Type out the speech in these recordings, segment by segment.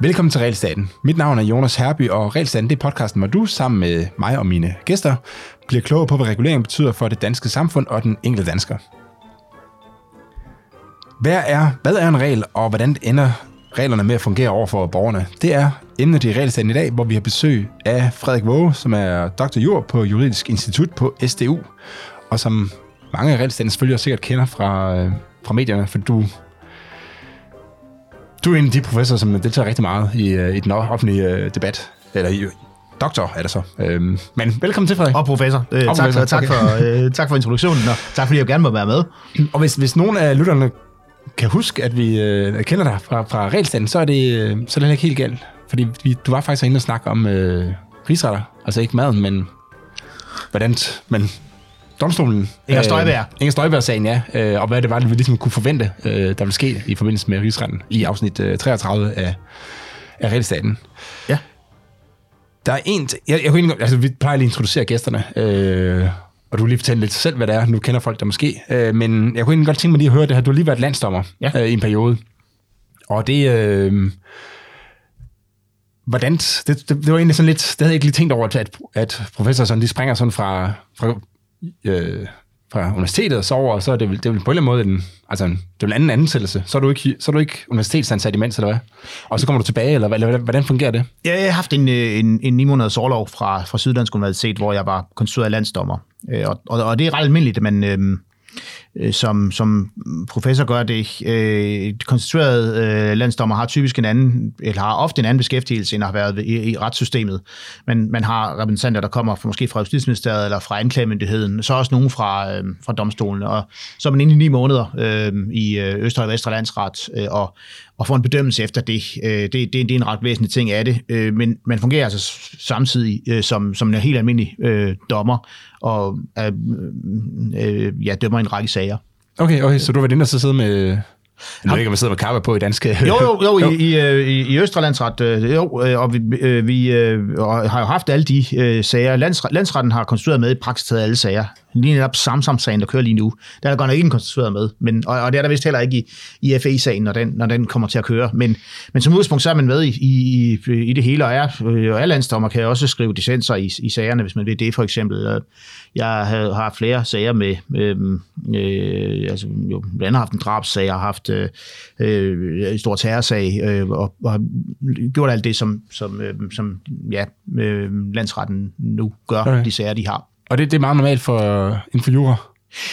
Velkommen til Realstaten. Mit navn er Jonas Herby, og Realstaten det er podcasten, hvor du sammen med mig og mine gæster bliver klogere på, hvad regulering betyder for det danske samfund og den enkelte dansker. Hvad er, hvad er en regel, og hvordan ender reglerne med at fungere over for borgerne? Det er emnet i Realstaten i dag, hvor vi har besøg af Frederik Våge, som er doktor jur på Juridisk Institut på SDU, og som mange af Realstatens følgere sikkert kender fra, øh, fra medierne, for du du er en af de professorer, som deltager rigtig meget i, øh, i den offentlige øh, debat. Eller i, doktor er det så. Øhm, men velkommen til, Frederik. Og professor. Øh, og tak, professor. tak, okay. for, øh, tak for introduktionen, og tak fordi jeg gerne må være med. Og hvis, hvis nogen af lytterne kan huske, at vi øh, kender dig fra, fra regelstanden, så er det, øh, så er det ikke helt galt. Fordi vi, du var faktisk inde og snakke om øh, rigsretter. Altså ikke maden, men hvordan man domstolen. Inger øh, Støjberg. Øh, Inger Støjberg-sagen, ja. Øh, og hvad det var, vi ligesom kunne forvente, øh, der ville ske i forbindelse med rigsretten i afsnit øh, 33 af, af Regelstaten. Ja. Der er en... Jeg, jeg kunne altså, vi plejer lige at introducere gæsterne, øh, og du lige fortælle lidt selv, hvad det er. Nu kender folk der måske. Øh, men jeg kunne egentlig godt tænke mig lige at høre det her. Du har lige været landsdommer ja. øh, i en periode. Og det... Øh, hvordan, det, det, det, var egentlig sådan lidt, det havde jeg ikke lige tænkt over, at, at professor sådan, de springer sådan fra, fra øh, fra universitetet og så og så er det, det er vel på en eller anden måde en, altså en, det er en anden ansættelse. Så er du ikke, så er du ikke universitetsansat imens, eller hvad? Og så kommer du tilbage, eller, eller hvordan fungerer det? Ja, jeg har haft en, øh, en, en 9 måneders overlov fra, fra Syddansk Universitet, hvor jeg var konstitueret landsdommer. Øh, og, og, og det er ret almindeligt, at man, øh, øh, som, som professor gør det. Øh, konstitueret øh, landsdommer har typisk en anden, eller har ofte en anden beskæftigelse, end har været i, i retssystemet. Men man har repræsentanter, der kommer fra, måske fra Justitsministeriet eller fra anklagemyndigheden, så også nogen fra, øh, fra domstolen. Og så er man inde i ni måneder øh, i øh, Østre og Vestre Landsret, øh, og, og få en bedømmelse efter det. Øh, det, det, det er en ret væsentlig ting af det, øh, men man fungerer altså samtidig øh, som, som en helt almindelig øh, dommer, og øh, øh, ja, dømmer en række sager. Okay, okay, så du var inde og så sidde med jeg ved ikke, om man sidder med kaffe på i danske... Jo, jo, jo, jo. I, i, i, i Østrelandsret, øh, jo, øh, og vi, øh, vi har jo haft alle de øh, sager. Landsret, landsretten har konstrueret med i praksis alle sager. Lige netop Samsam-sagen, der kører lige nu, der er der godt nok ikke konstrueret med, men, og, og det er der vist heller ikke i, i FE-sagen, når den, når den kommer til at køre. Men, men som udgangspunkt, så er man med i, i, i det hele, og er, og er landsdommer kan også skrive dissenser i, i sagerne, hvis man vil det for eksempel. Jeg har haft flere sager med, øhm, øh, altså jo, blandt andet haft en drabssag, jeg har haft øh, øh, en stor terrorsag, øh, og, og har gjort alt det, som, som, øh, som ja, øh, landsretten nu gør, okay. de sager, de har. Og det, det er meget normalt for, for jura?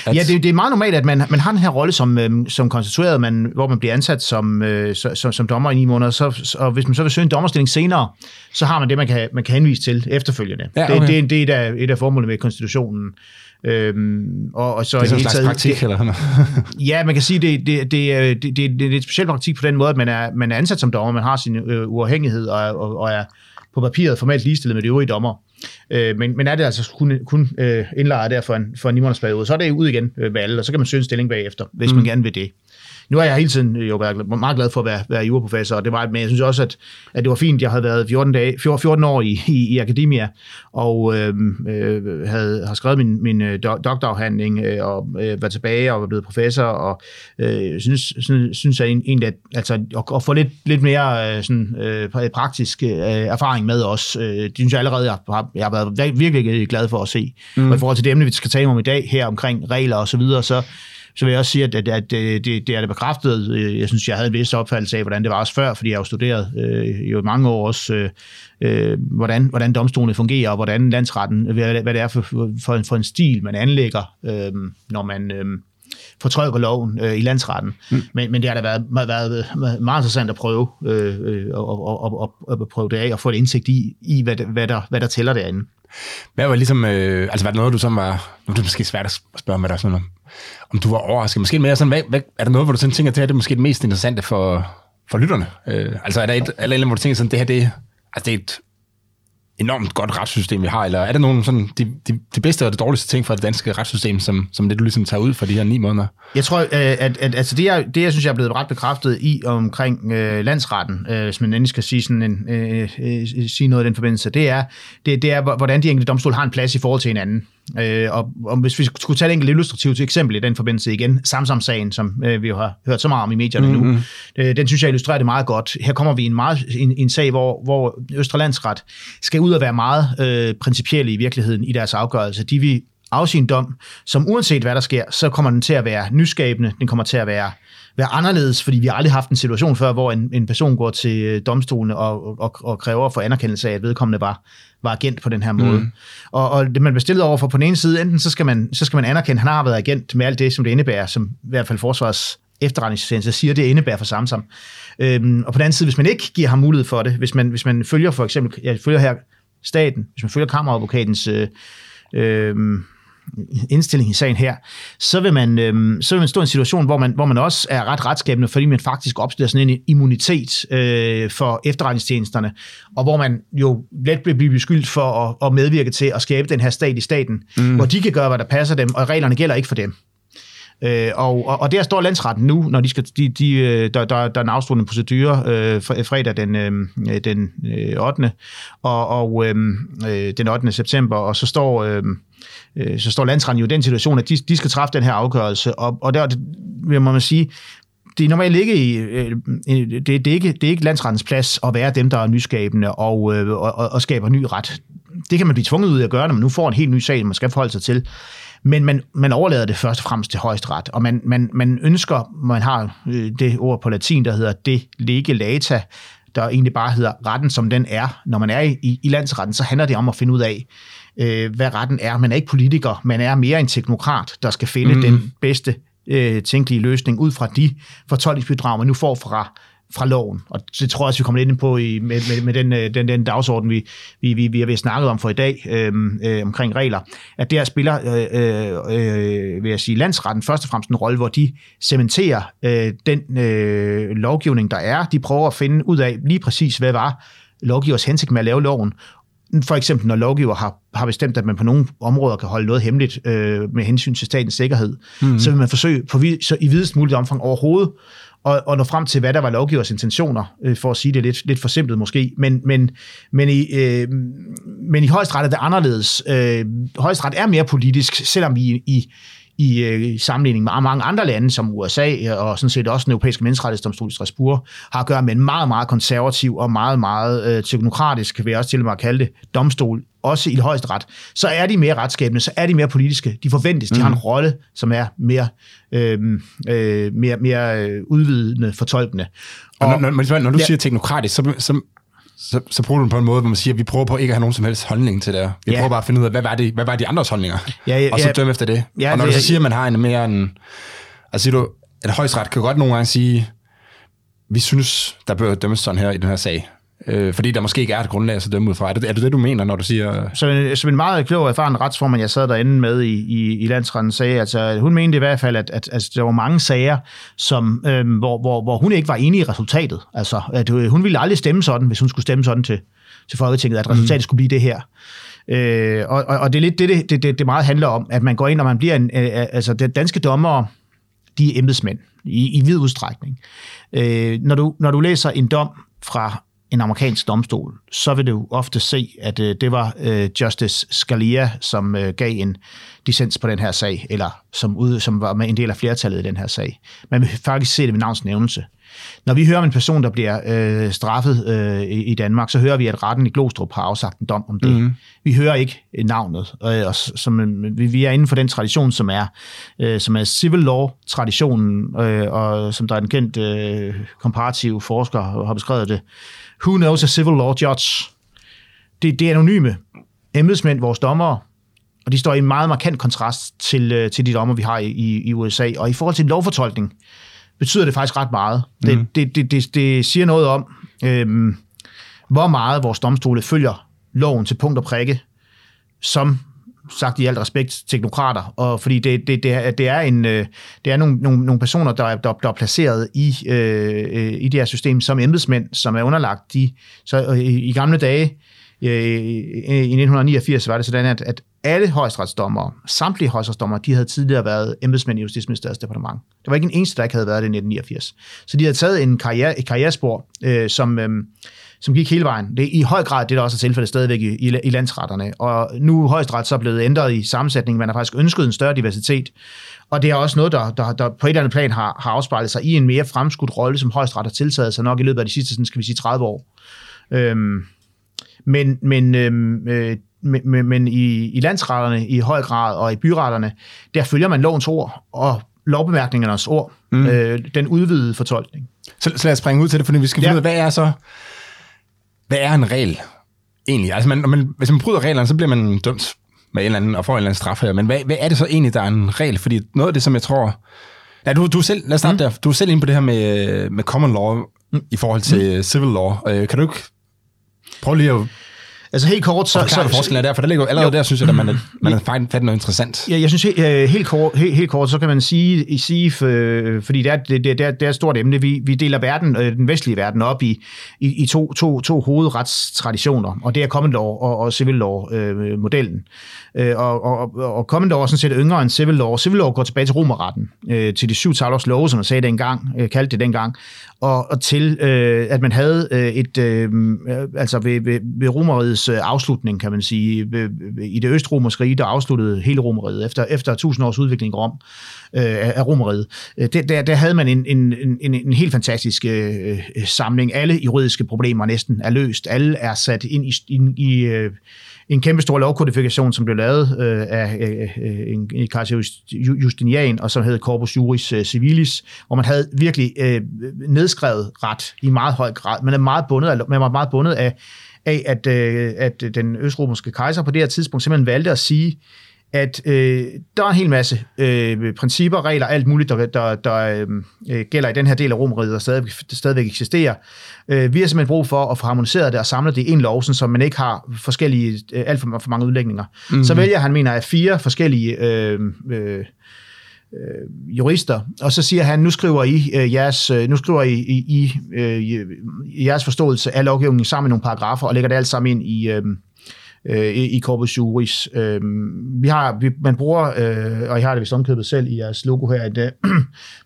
At... Ja, det, det er meget normalt, at man, man har den her rolle som, øhm, som konstitueret, man, hvor man bliver ansat som, øh, som, som dommer i ni måneder, så, og hvis man så vil søge en dommerstilling senere, så har man det, man kan, man kan henvise til efterfølgende. Ja, okay. det, det, det, er et af, et af formålene med konstitutionen. Øhm, og, og så det er sådan en slags praktik, det, eller Ja, man kan sige, det, det, det, det, det, det er et specielt praktik på den måde, at man er, man er ansat som dommer, man har sin øh, uafhængighed og, og, og er på papiret formelt ligestillet med de øvrige dommer. Øh, men, men er det altså kun, kun øh, indlejret der for en, for en periode, så er det ud igen øh, med alle, og så kan man søge en stilling bagefter, hvis mm. man gerne vil det. Nu har jeg hele tiden jo været meget glad for at være, være juraprofessor, og det var, men jeg synes også, at, at det var fint. Jeg havde været 14, dage, 14 år i, i, i akademia, og øh, øh, havde, har skrevet min, min øh, doktorafhandling, øh, og øh, været tilbage og var blevet professor, og øh, synes, synes, synes jeg egentlig, at, altså, at, at få lidt, lidt mere øh, sådan, øh, praktisk øh, erfaring med os, øh, det synes jeg allerede, jeg har, jeg har været virkelig glad for at se. Mm. Og i forhold til det emne, vi skal tale om i dag, her omkring regler og så videre, så så vil jeg også sige, at, at, at det, det er det bekræftet. Øh, jeg synes, jeg havde en vis opfattelse af, hvordan det var også før, fordi jeg har jo studeret øh, jo mange år også, øh, øh, hvordan, hvordan domstolene fungerer, og hvordan landsretten, hvad, hvad det er for, for, en, for en stil, man anlægger, øh, når man... Øh, fortrykker loven øh, i landsretten. Mm. Men, men det har da været, været, været meget interessant at prøve øh, øh, og, og, og, og prøve det af og få et indsigt i, i hvad, hvad, der, hvad der tæller derinde. Hvad var ligesom, øh, altså var det noget, du som var, nu er det måske svært at spørge med dig sådan om, om du var overrasket. Måske mere sådan, hvad, hvad, er der noget, hvor du sådan tænker, at det her det er måske det mest interessante for, for lytterne? Øh, altså er der et eller andet, hvor du tænker sådan, det her det, altså, det er et enormt godt retssystem, vi har, eller er der nogle sådan, de, de, de bedste og det dårligste ting fra det danske retssystem, som, som det du ligesom tager ud for de her ni måneder? Jeg tror, øh, at, at altså det, jeg, det, jeg synes, jeg er blevet ret bekræftet i omkring øh, landsretten, øh, hvis man endelig skal sige, sådan en, øh, øh, sige noget i den forbindelse, det er, det, det er, hvordan de enkelte domstol har en plads i forhold til hinanden. Øh, og, og hvis vi skulle tage et enkelt illustrativt eksempel i den forbindelse igen, Samsam-sagen, som øh, vi har hørt så meget om i medierne mm-hmm. nu, øh, den synes jeg illustrerer det meget godt. Her kommer vi i en, meget, en, en sag, hvor, hvor Østre Landsret skal ud og være meget øh, principielle i virkeligheden i deres afgørelse. De vil afsige en dom, som uanset hvad der sker, så kommer den til at være nyskabende, den kommer til at være være anderledes, fordi vi har aldrig haft en situation før, hvor en, en person går til øh, domstolene og, og, og kræver for anerkendelse af, at vedkommende var, var agent på den her måde. Mm. Og, og det man bliver stillet over for på den ene side, enten så skal man, så skal man anerkende, at han har været agent med alt det, som det indebærer, som i hvert fald forsvars efterretningstjeneste siger, det indebærer for Samsam. Øhm, og på den anden side, hvis man ikke giver ham mulighed for det, hvis man, hvis man følger for eksempel, jeg følger her staten, hvis man følger kammeradvokatens øh, øh, indstilling i sagen her, så vil man, øhm, så vil man stå i en situation, hvor man, hvor man også er ret retskabende, fordi man faktisk opstiller sådan en immunitet øh, for efterretningstjenesterne, og hvor man jo let vil blive beskyldt for at, at medvirke til at skabe den her stat i staten, mm. hvor de kan gøre, hvad der passer dem, og reglerne gælder ikke for dem. Øh, og, og, og der står landsretten nu, når de skal, de, de, øh, der, der, der er en afslutende procedure øh, fredag den, øh, den øh, 8. og, og øh, øh den 8. september, og så står, øh, så står landsretten jo i den situation, at de, de skal træffe den her afgørelse, og, og der vil man sige, det er normalt ikke i, øh, det, det, er ikke, det er ikke landsrettens plads at være dem, der er nyskabende og, og, og, og skaber ny ret. Det kan man blive tvunget ud af at gøre, når man nu får en helt ny sag, man skal forholde sig til. Men man, man overlader det først og fremmest til højesteret, og man, man, man ønsker, man har øh, det ord på latin, der hedder det lege lata, der egentlig bare hedder retten, som den er. Når man er i, i landsretten, så handler det om at finde ud af, øh, hvad retten er. Man er ikke politiker, man er mere en teknokrat, der skal finde mm. den bedste øh, tænkelige løsning ud fra de fortolkningsbidrag, man nu får fra fra loven. Og det tror jeg også, vi kommer lidt ind på i, med, med, med den, øh, den, den dagsorden, vi, vi, vi, vi har snakket om for i dag øh, øh, omkring regler, at der spiller, øh, øh, vil jeg sige, landsretten først og fremmest en rolle, hvor de cementerer øh, den øh, lovgivning, der er. De prøver at finde ud af lige præcis, hvad var lovgivers hensigt med at lave loven, for eksempel når lovgiver har, har bestemt, at man på nogle områder kan holde noget hemmeligt øh, med hensyn til statens sikkerhed, mm. så vil man forsøge på, så i videst muligt omfang overhovedet og, og nå frem til, hvad der var lovgivers intentioner, øh, for at sige det lidt, lidt forsimplet måske. Men, men, men, i, øh, men i højesteret er det anderledes. Øh, højesteret er mere politisk, selvom vi i, i, øh, i sammenligning med mange andre lande, som USA og sådan set også den europæiske menneskerettighedsdomstol i Strasbourg, har at gøre med en meget, meget konservativ og meget, meget øh, teknokratisk, vil jeg også til og med kalde det, domstol, også i højeste ret, så er de mere retskabende, så er de mere politiske. De forventes, mm. de har en mhm. rolle, som er mere, øh, øh, mere, mere øh, udvidende, fortolkende. Og, og når, når, når du ja, siger teknokratisk, så, så så, så bruger du den på en måde, hvor man siger, at vi prøver på ikke at have nogen som helst holdning til det Vi ja. prøver bare at finde ud af, hvad var, det, hvad var de andres holdninger? Ja, ja, og så dømme efter det. Ja, og når det, du så siger, at man har en mere en... Altså siger du, at højstret kan godt nogle gange sige, vi synes, der bør dømmes sådan her i den her sag. Øh, fordi der måske ikke er et grundlag at dømme ud fra. Er det, er det det, du mener, når du siger... Så, som en meget klog og erfaren retsformand, jeg sad derinde med i, i, i landsretten, sagde, altså, hun mente i hvert fald, at, at, at der var mange sager, som, øh, hvor, hvor, hvor hun ikke var enig i resultatet. Altså, at øh, hun ville aldrig stemme sådan, hvis hun skulle stemme sådan til, til Folketinget, at resultatet mm. skulle blive det her. Øh, og, og, og det er lidt det, det, det, det meget handler om, at man går ind, og man bliver en... Øh, altså, det danske dommere, de er embedsmænd i, i vid udstrækning. Øh, når, du, når du læser en dom fra en amerikansk domstol, så vil du ofte se, at øh, det var øh, Justice Scalia, som øh, gav en dissens på den her sag, eller som, ud, som var med en del af flertallet i den her sag. Man vil faktisk se det ved navnsnævnelse. Når vi hører om en person, der bliver øh, straffet øh, i, i Danmark, så hører vi, at retten i Glostrup har afsagt en dom om det. Mm. Vi hører ikke navnet. Øh, og som, øh, vi, vi er inden for den tradition, som er, øh, som er civil law-traditionen, øh, og som der er en kendt øh, komparativ forsker har beskrevet det, Who knows a civil law judge? Det, det er anonyme embedsmænd, vores dommere, og de står i en meget markant kontrast til, øh, til de dommer, vi har i, i USA. Og i forhold til lovfortolkning, betyder det faktisk ret meget. Det, mm. det, det, det, det siger noget om, øhm, hvor meget vores domstole følger loven til punkt og prikke, som sagt i alt respekt, teknokrater, og fordi det, det, det, er, det er, en, øh, det er nogle, nogle, nogle personer, der er, der, der er placeret i, øh, i det her system som embedsmænd, som er underlagt de, så øh, i, i gamle dage, øh, i 1989 var det sådan, at, at alle højesteretsdommere, samtlige højesteretsdommere, de havde tidligere været embedsmænd i Justitsministeriets departement. Der var ikke en eneste, der ikke havde været det i 1989. Så de havde taget en karriere, et karrierespor, øh, som, øh, som gik hele vejen. Det er i høj grad det, der også er tilfældet stadigvæk i, i, i landsretterne. Og nu er højesteret så blevet ændret i sammensætningen. Man har faktisk ønsket en større diversitet. Og det er også noget, der, der, der på et eller andet plan har, har afspejlet sig i en mere fremskudt rolle, som højesteret har tiltaget sig nok i løbet af de sidste, sådan, skal vi sige, 30 år. Øhm, men, men, øhm, øh, men, men i, i landsretterne i høj grad, og i byretterne, der følger man lovens ord, og lovbemærkningernes ord, mm. øh, den udvidede fortolkning. Så, så lad os springe ud til det, for vi skal finde ja. ud af, hvad er så, hvad er en regel egentlig? Altså, man, man, hvis man bryder reglerne, så bliver man dømt med en eller anden, og får en eller anden straf her. Men hvad, hvad er det så egentlig, der er en regel? Fordi noget af det, som jeg tror... Ja, du, du er selv, lad os starte mm. der. Du er selv inde på det her med, med common law mm. i forhold til mm. civil law. Øh, kan du ikke prøve lige at Altså helt kort, så... Og så, så forskellen er der, for der ligger allerede jo. der, synes jeg, at man er, man er fat noget interessant. Ja, jeg synes helt, øh, helt, kort, helt, helt kort, så kan man sige, sige for, fordi det er, det, det, er, det er et stort emne, vi, vi deler verden, øh, den vestlige verden op i, i, i to, to, to hovedretstraditioner, og det er common law og, og civil law-modellen. Øh, og, og, og common law er sådan set yngre end civil law. Civil law går tilbage til romerretten, øh, til de syv tavlers love, som man sagde dengang, øh, kaldte det dengang, og, og til, øh, at man havde øh, et, øh, øh altså ved, ved, ved romerrigets øh, afslutning, kan man sige, ved, ved, i det østromerske rige, der afsluttede hele romeriet, efter, efter 1000 års udvikling i Rom, øh, af romeriet. Øh, der, der, der havde man en, en, en, en helt fantastisk øh, øh, samling. Alle juridiske problemer næsten er løst. Alle er sat ind i, ind i øh, en kæmpe stor lovkodifikation, som blev lavet øh, af øh, øh en, en kejser Justinian, og som hed Corpus Juris øh, Civilis, hvor man havde virkelig øh, nedskrevet ret i meget høj grad. Man er meget bundet af, man var meget bundet af, af at, øh, at den østromerske kejser på det her tidspunkt simpelthen valgte at sige, at øh, der er en hel masse øh, principper, regler, alt muligt, der, der, der øh, gælder i den her del af Romeriet, der stadig, der stadigvæk eksisterer. Øh, vi har simpelthen brug for at få harmoniseret det og samle det i en lov, så man ikke har forskellige, øh, alt for, for mange udlægninger. Mm-hmm. Så vælger han, mener jeg, fire forskellige øh, øh, øh, jurister, og så siger han, nu skriver I øh, jeres, øh, nu skriver I, I, I, øh, jeres forståelse af lovgivningen sammen med nogle paragrafer, og lægger det alt sammen ind i, øh, øh, i Corpus Juris. Øh, vi har, vi, man bruger, øh, og I har det vist omkøbet selv i jeres logo her, et øh,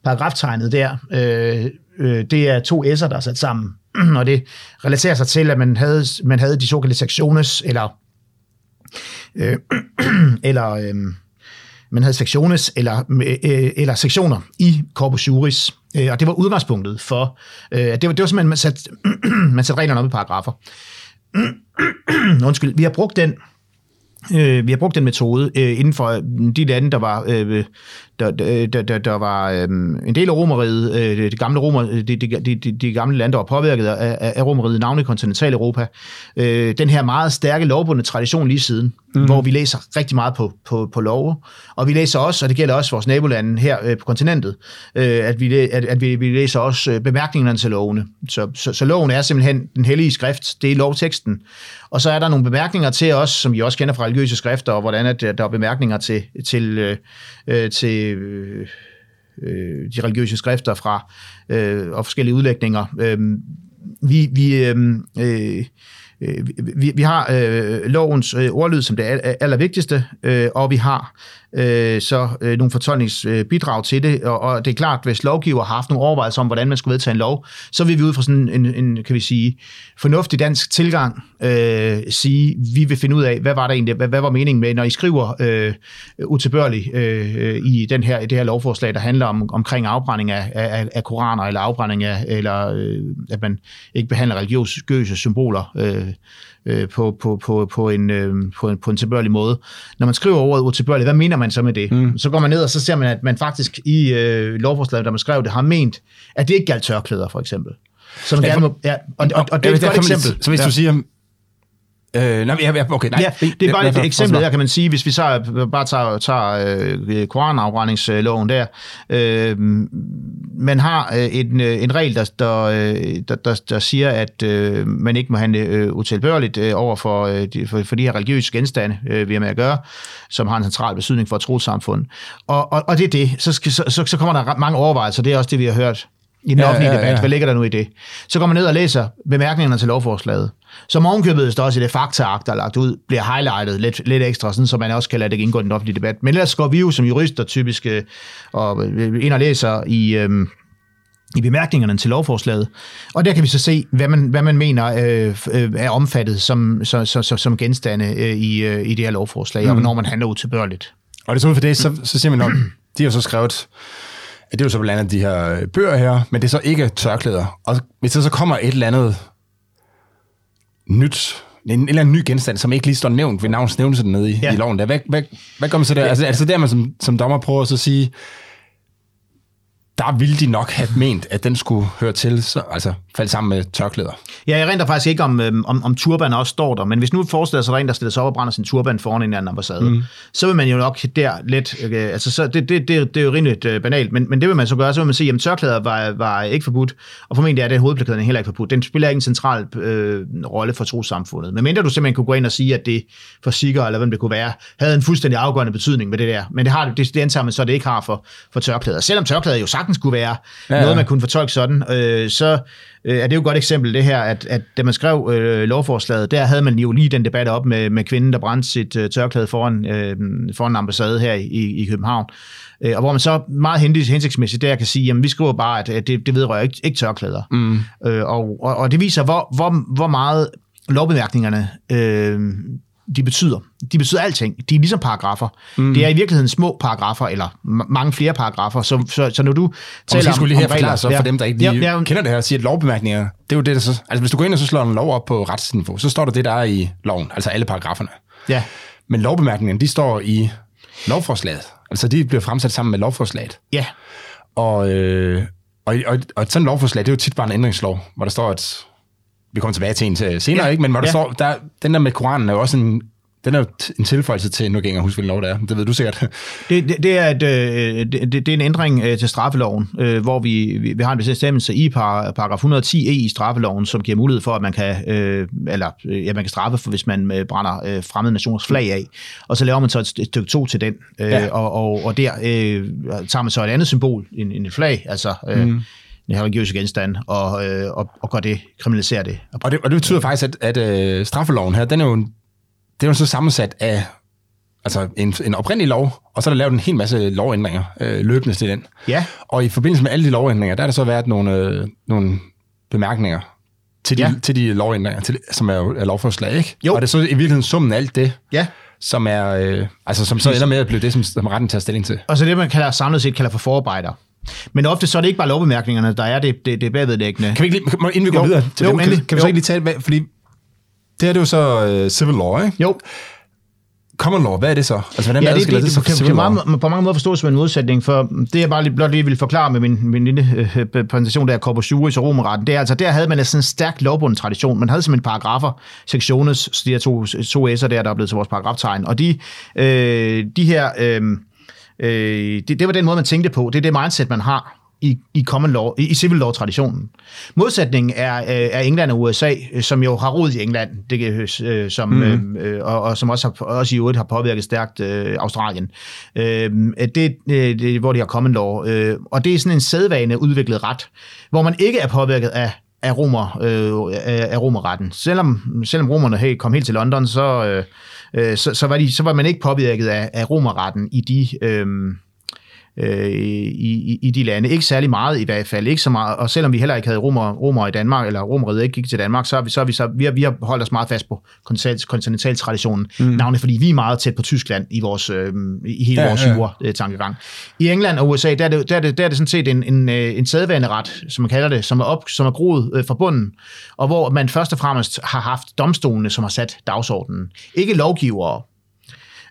paragraftegnet der, øh, øh, det er to S'er, der er sat sammen, og det relaterer sig til, at man havde, man havde de såkaldte sectiones, eller øh, eller øh, man havde sektiones eller, øh, eller sektioner i Corpus Juris, øh, og det var udgangspunktet for, øh, det, var, det var simpelthen, man satte, man satte reglerne op i paragrafer. Undskyld, vi har brugt den Øh, vi har brugt den metode øh, inden for øh, de lande, der var, øh, der, der, der, der var øh, en del af romeriet, øh, de, gamle romer, de, de, de, de gamle lande, der var påvirket af, af romeriet, navnet i kontinentaleuropa. Øh, den her meget stærke lovbundne tradition lige siden, mm. hvor vi læser rigtig meget på, på, på love, og vi læser også, og det gælder også vores nabolande her øh, på kontinentet, øh, at, vi, at, at vi, vi læser også øh, bemærkningerne til lovene. Så, så, så loven er simpelthen den hellige skrift, det er lovteksten. Og så er der nogle bemærkninger til os, som vi også kender fra religiøse skrifter, og hvordan at der er bemærkninger til, til, øh, øh til øh, øh, de religiøse skrifter fra øh, og forskellige udlægninger. Øh, vi, vi, øhm, øh, øh, vi, vi har øh, lovens øh, ordlyd som det allervigtigste, øh, og vi har øh, så øh, nogle fortolkningsbidrag øh, til det, og, og det er klart, hvis lovgiver har haft nogle overvejelser om, hvordan man skulle vedtage en lov, så vil vi ud fra sådan en, en kan vi sige, fornuftig dansk tilgang øh, sige, vi vil finde ud af, hvad var der egentlig, hvad, hvad var meningen med, når I skriver øh, utilbørligt øh, i den her, det her lovforslag, der handler om omkring afbrænding af, af, af koraner, eller afbrænding af, eller øh, at man ikke behandler religiøse symboler øh, øh, på, på, på, på, en, øh, på, en, på en tilbørlig måde. Når man skriver ordet utilbørligt, hvad mener man så med det? Mm. Så går man ned, og så ser man, at man faktisk i øh, lovforslaget, der man skrev det, har ment, at det ikke galt tørklæder, for eksempel. Så man ja, gerne må, ja, og, og, og det er et godt eksempel. Så hvis ja. du siger, Øh, nej, ja, okay, nej. Ja, det, er bare et eksempel der, kan man sige, hvis vi så bare tager, tager øh, koranafbrændingsloven der. Øh, man har øh, en, øh, en regel, der, der, øh, der, der, der siger, at øh, man ikke må handle øh, utilbørligt øh, over for, øh, for, for de her religiøse genstande, øh, vi har med at gøre, som har en central betydning for et trosamfund. Og, og, og det er det. Så, så, så, så kommer der mange overvejelser, det er også det, vi har hørt i den Ja, offentlige ja, debat. ja. Hvad ligger der nu i det? Så går man ned og læser bemærkningerne til lovforslaget. Som ovenkøbet står også i det faktaakt, der er lagt ud, bliver highlightet lidt, lidt ekstra, sådan, så man også kan lade det indgå i den offentlige debat. Men ellers går vi jo som jurister typisk øh, og, øh, ind og læser i... Øh, i bemærkningerne til lovforslaget. Og der kan vi så se, hvad man, hvad man mener øh, øh, er omfattet som, så, så, så, som genstande øh, i, øh, i det her lovforslag, mm. og hvornår man handler utilbørligt. Og det er så ud for det, så, så siger man nok, de har så skrevet, det er jo så blandt andet de her bøger her, men det er så ikke tørklæder. Og hvis der så kommer et eller andet nyt, en, en eller anden ny genstand, som ikke lige står nævnt ved navns nævnelse nede i, Ja. ja. i loven, der, hvad, hvad, hvad gør man så der? Altså, er det så der, man som, som dommer prøver at så sige, der ville de nok have ment, at den skulle høre til, så, altså falde sammen med tørklæder. Ja, jeg renter faktisk ikke om, øhm, om, om turban også står der, men hvis nu forestiller sig, at der er en, der stiller sig op og brænder sin turban foran en anden ambassade, mm. så vil man jo nok der lidt, øh, altså så det, det, det, det er jo rimeligt øh, banalt, men, men det vil man så gøre, så vil man sige, at tørklæder var, var ikke forbudt, og formentlig er det hovedplakeringen heller ikke forbudt. Den spiller ikke en central øh, rolle for trosamfundet. Men mindre du simpelthen kunne gå ind og sige, at det for sikker, eller hvem det kunne være, havde en fuldstændig afgørende betydning med det der. Men det, har, det, det antager man så, det ikke har for, for tørklæder. Selvom tørklæder jo sagtens kunne være ja, Ja, noget, man kunne fortolke sådan, øh, så øh, er det jo et godt eksempel, det her, at, at da man skrev øh, lovforslaget, der havde man jo lige den debat op med, med kvinden, der brændte sit øh, tørklæde foran, øh, foran en ambassade her i, i København. Øh, og hvor man så meget hensigtsmæssigt der kan sige, jamen vi skriver bare, at, at det, det vedrører ikke, ikke tørklæder. Mm. Øh, og, og, og det viser, hvor, hvor, hvor meget lovbemærkningerne øh, de betyder. De betyder alting. De er ligesom paragrafer. Mm. Det er i virkeligheden små paragrafer, eller ma- mange flere paragrafer. Så, så, så når du taler måske skulle lige her forklare så for dem, der ikke lige ja, ja, kender det her, siger, at lovbemærkninger, det er jo det, der så... Altså hvis du går ind og så slår en lov op på retsniveau, så står der det, der er i loven, altså alle paragraferne. ja, Men lovbemærkningerne, de står i lovforslaget. Altså de bliver fremsat sammen med lovforslaget. ja, Og, øh, og, og, og et sådan lovforslag, det er jo tit bare en ændringslov, hvor der står, at vi kommer tilbage til en til senere, Ja, ikke? Men hvor der ja. står, der, den der med Koranen er jo også en, den er en tilføjelse til, nu ikke huske, hvilken lov det er, det ved du sikkert. Det, det, det, er et, øh, det, det er en ændring øh, til straffeloven, øh, hvor vi, vi, har en bestemmelse i par, paragraf 110e i straffeloven, som giver mulighed for, at man kan, eller, ja, man kan straffe, for, hvis man brænder fremmede nationers flag af. Og så laver man så et, et stykke to til den, Ja. og, og, og der øh, tager man så et andet symbol end, end et flag, altså mm. En religiøs genstand, og, øh, og, og gør det, kriminaliserer det. Og det, og det betyder faktisk, at, at øh, straffeloven her, den er jo, en- det er jo så sammensat af altså en, en oprindelig lov, og så er der lavet en hel masse lovændringer øh, løbende til den. Ja, Og i forbindelse med alle de lovændringer, der har der så været nogle, øh, nogle bemærkninger til de, Ja. til de lovændringer, til, som er, er lovforslag, ikke? Jo. Og det er så i virkeligheden summen af alt det, ja. som er, øh, altså som så ender med at blive det, som, som retten tager stilling til. Og så det, man kalder, samlet set kalder for forarbejder. Men ofte så er det ikke bare lovbemærkningerne, der er det, det, det bagvedlæggende. Kan vi ikke lige, inden vi går Jo. videre til Jo, det, kan, kan vi Jo. så ikke lige tale, hvad, fordi det her det er jo så uh, civil law, ikke? Jo, Common law, hvad er det så? Altså, hvordan ja, det, det, det, det, så kan law? meget, på mange måder forstås som en modsætning, for det jeg bare lige, blot lige vil forklare med min, min lille øh, præsentation der, Corpus Juris og Romerretten, det er altså, der havde man sådan en stærk lovbunden tradition. Man havde simpelthen paragrafer, sektiones, så de her to, to S'er der, der er blevet til vores paragraftegn, og de, øh, de her, øh, øh, det, det var den måde, man tænkte på. Det er det mindset, man har i, i common law, i, i civil law-traditionen. Modsætningen er, øh, er England og USA, øh, som jo har rod i England, det, øh, som, mm. øh, og, og som også, har, også i øvrigt har påvirket stærkt øh, Australien. Øh, det, øh, det, hvor de har common law. Øh, og det er sådan en sædvane udviklet ret, hvor man ikke er påvirket af af, romer, øh, af, romerretten. Selvom, selvom romerne hey, kom helt til London, så, øh, øh, så, så, var de, så var man ikke påvirket af, af romerretten i de... Øh, øh, i, i, i de lande. Ikke særlig meget i hvert fald, ikke så meget. Og selvom vi heller ikke havde romer, romer i Danmark, eller romeriet ikke gik til Danmark, så har vi, så har vi, så, vi, har, vi har holdt os meget fast på kontinentaltraditionen, mm. navnet fordi vi er meget tæt på Tyskland i, vores, øh, i hele Ja, vores ja. jura-tankegang. I England og USA, der er det, der er det, der er det sådan set en, en, øh, en sædvaneret, som man kalder det, som er, op, som er groet øh, fra bunden, og hvor man først og fremmest har haft domstolene, som har sat dagsordenen. Ikke lovgivere,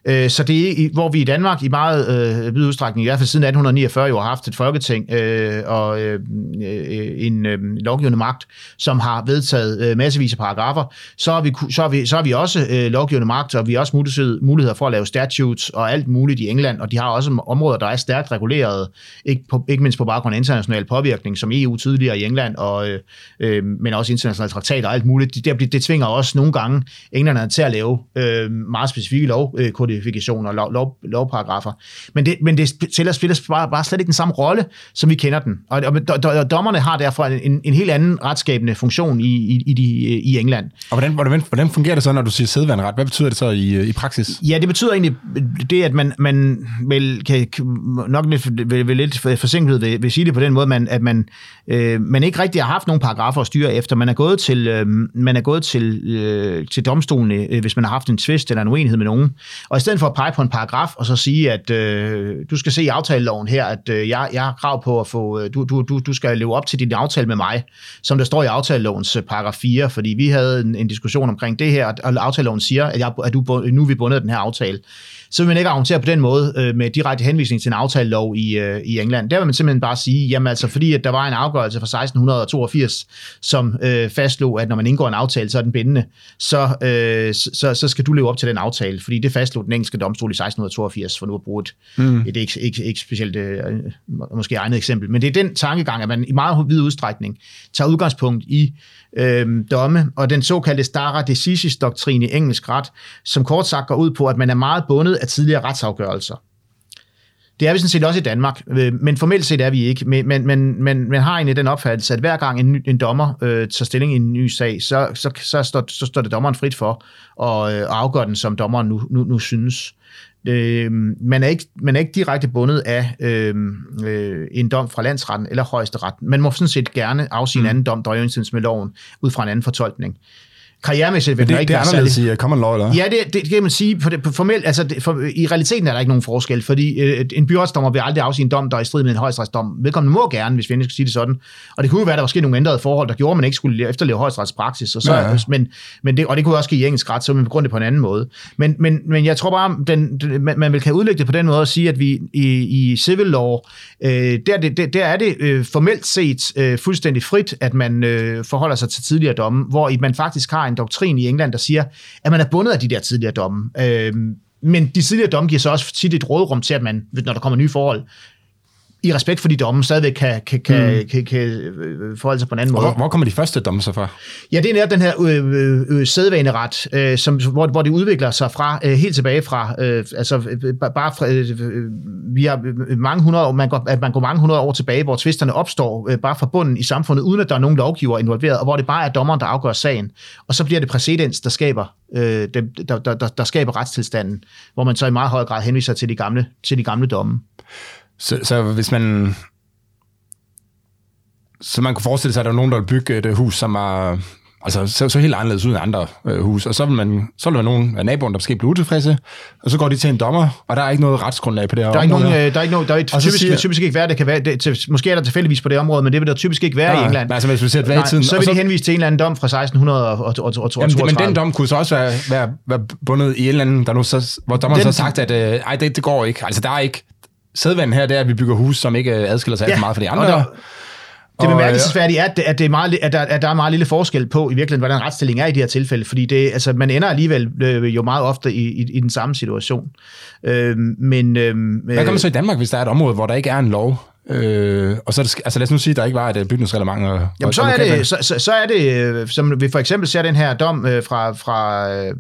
Øh, Så det er, hvor vi i Danmark i meget øh, vid udstrækning, i hvert fald siden 1849, jo har haft et folketing øh, og øh, øh, en øh, lovgivende magt, som har vedtaget øh, massevis af paragrafer, så har vi, så har vi, så har vi også øh, lovgivende magt, og vi har også mulighed, muligheder for at lave statutes og alt muligt i England, og de har også områder, der er stærkt reguleret, ikke, på, ikke mindst på baggrund af international påvirkning, som EU tidligere i England, og, øh, øh, men også internationale traktater og alt muligt. Det, det, det tvinger også nogle gange englænderne til at lave øh, meget specifikke lovkodifikationer, øh, lovkvalifikationer og lov, lov, lovparagrafer. Men det, men det spiller, spiller bare, bare slet ikke den samme rolle, som vi kender den. Og, og, og dommerne har derfor en, en helt anden retskabende funktion i, i, i, de, i England. Og hvordan, hvordan, hvordan fungerer det så, når du siger sædvaneret? Hvad betyder det så i, i praksis? Ja, det betyder egentlig det, at man, man vel kan, nok lidt, vil, vil lidt forsinket vil, vil sige det på den måde, man, at man, øh, man ikke rigtig har haft nogen paragrafer at styre efter. Man er gået til, øh, man er gået til, øh, til domstolene, øh, hvis man har haft en tvist eller en uenighed med nogen. Og stedet for at pege på en paragraf og så sige, at øh, du skal se i aftaleloven her, at øh, jeg, jeg har krav på at få, øh, du, du, du, du skal leve op til din aftale med mig, som der står i aftalelovens øh, paragraf 4, fordi vi havde en, en diskussion omkring det her, og aftaleloven siger, at, jeg, at du, nu er vi bundet af den her aftale. Så vil man ikke argumentere på den måde øh, med direkte henvisning til en aftalelov i, øh, i England. Der vil man simpelthen bare sige, jamen altså fordi at der var en afgørelse fra 1682, som øh, fastslog, at når man indgår en aftale, så er den bindende, så, øh, så, så skal du leve op til den aftale, fordi det fastslog den engelske domstol i 1682, for nu at bruge et, mm. et ikke, ikke, ikke specielt øh, måske egnet eksempel. Men det er den tankegang, at man i meget vid udstrækning tager udgangspunkt i øh, domme, og den såkaldte stare decisis-doktrin i engelsk ret, som kort sagt går ud på, at man er meget bundet af tidligere retsafgørelser. Det er vi sådan set også i Danmark, øh, men formelt set er vi ikke. Men, men, men, men man har egentlig den opfattelse, at hver gang en, en dommer øh, tager stilling i en ny sag, så, så, så, står, så står det dommeren frit for at, øh, afgøre den, som dommeren nu, nu, nu synes. Øh, man, er ikke, man er ikke direkte bundet af øh, øh, en dom fra landsretten eller højesteret. Man må sådan set gerne afsige mm. en anden dom, der er med loven, ud fra en anden fortolkning karrieremæssigt vil det, ikke det er anderledes i uh, common law, eller? Ja, det, det, det kan man sige. På det, formelt, altså, det, for, I realiteten er der ikke nogen forskel, fordi øh, en byretsdommer vil aldrig afsige en dom, der er i strid med en højesteretsdom. Vedkommende må gerne, hvis vi endelig skal sige det sådan. Og det kunne jo være, at der var sket nogle ændrede forhold, der gjorde, at man ikke skulle efterleve højesteretspraksis. Og, så, ja, ja. Men, men det, og det kunne også give i engelsk ret, så man begrunde det på en anden måde. Men, men, men jeg tror bare, den, man, man vil kan udlægge det på den måde at sige, at vi i, i civil law, øh, der, der, der er det øh, formelt set øh, fuldstændig frit, at man øh, forholder sig til tidligere domme, hvor man faktisk har en doktrin i England, der siger, at man er bundet af de der tidligere domme. Øh, men de tidligere domme giver så også tit et rådrum til, at man, når der kommer nye forhold, i respekt for de domme, stadigvæk kan, kan, kan, mm. kan, kan øh, forholde sig på en anden måde. Hvor, hvor kommer de første domme så fra? Ja, det er netop den her øh, øh, øh, sædvaneret, øh, som, hvor, hvor det udvikler sig fra øh, helt tilbage fra, øh, altså øh, bare fra, øh, vi har mange hundrede år, man går, at man går mange hundrede år tilbage, hvor tvisterne opstår øh, bare fra bunden i samfundet, uden at der er nogen lovgiver involveret, og hvor det bare er dommeren, der afgør sagen. Og så bliver det præcedens, der skaber, øh, der, der, der, der skaber retstilstanden, hvor man så i meget høj grad henviser til de gamle, til de gamle domme. Så, så hvis man... Så man kunne forestille sig, at der er nogen, der vil bygge et hus, som er altså, så, så helt anderledes ud end andre øh, hus. Og så vil, man, så vil der nogen af naboerne, der måske blive utilfredse, og så går de til en dommer, og der er ikke noget retsgrundlag på det her der er Ikke nogen, øh, der er ikke noget, der er typisk, siger, typisk ikke være, det kan være, det, til, måske er der tilfældigvis på det område, men det vil der typisk ikke være ja, i England. Altså, hvis vi ser nej, tiden, så vil de henvise til en eller anden dom fra 1632. Men den dom kunne så også være, være, være bundet i en eller anden, der nu så, hvor dommeren den, så sagt, at øh, ej, det, det går ikke. Altså, der er ikke, sædvanden her, det er, at vi bygger hus, som ikke adskiller sig ja, alt meget fra de andre. Og det bemærkelsesværdige er, at, det er meget, at, der, at der er meget lille forskel på, i virkeligheden, hvordan retsstillingen er i de her tilfælde, fordi det, altså, man ender alligevel øh, jo meget ofte i, i, i den samme situation. Øh, men, øh, Hvad kommer så i Danmark, hvis der er et område, hvor der ikke er en lov? Øh, og så er det, altså lad os nu sige, at der ikke var et øh, bygningsreglement. Og, Jamen, så, er det, så, så, så er det, øh, som vi for eksempel ser den her dom øh, fra, fra øh,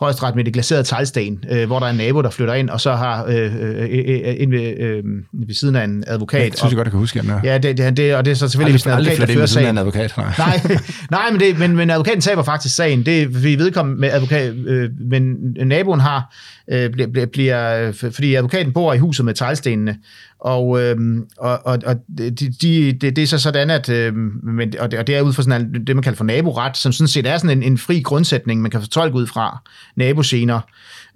højesteret med det glaserede teglsten, øh, hvor der er en nabo, der flytter ind, og så har øh, øh, øh, ind ved, øh, ved siden af en advokat. Ja, det synes jeg godt, jeg kan huske, ja. Ja, det, det, det, og det er så selvfølgelig, hvis en advokat, der fører sagen. en advokat, nej. nej, nej men, det, men, men advokaten taber faktisk sagen. Det fordi vedkommende med advokat, øh, men naboen har, øh, bliver, bliver, fordi advokaten bor i huset med teglstenene, og, øhm, og, og, og de, de, det, det er så sådan, at øhm, men, og, det, og det er ud fra sådan det, man kalder for naboret, som sådan set er sådan en, en fri grundsætning, man kan fortolke ud fra nabogener,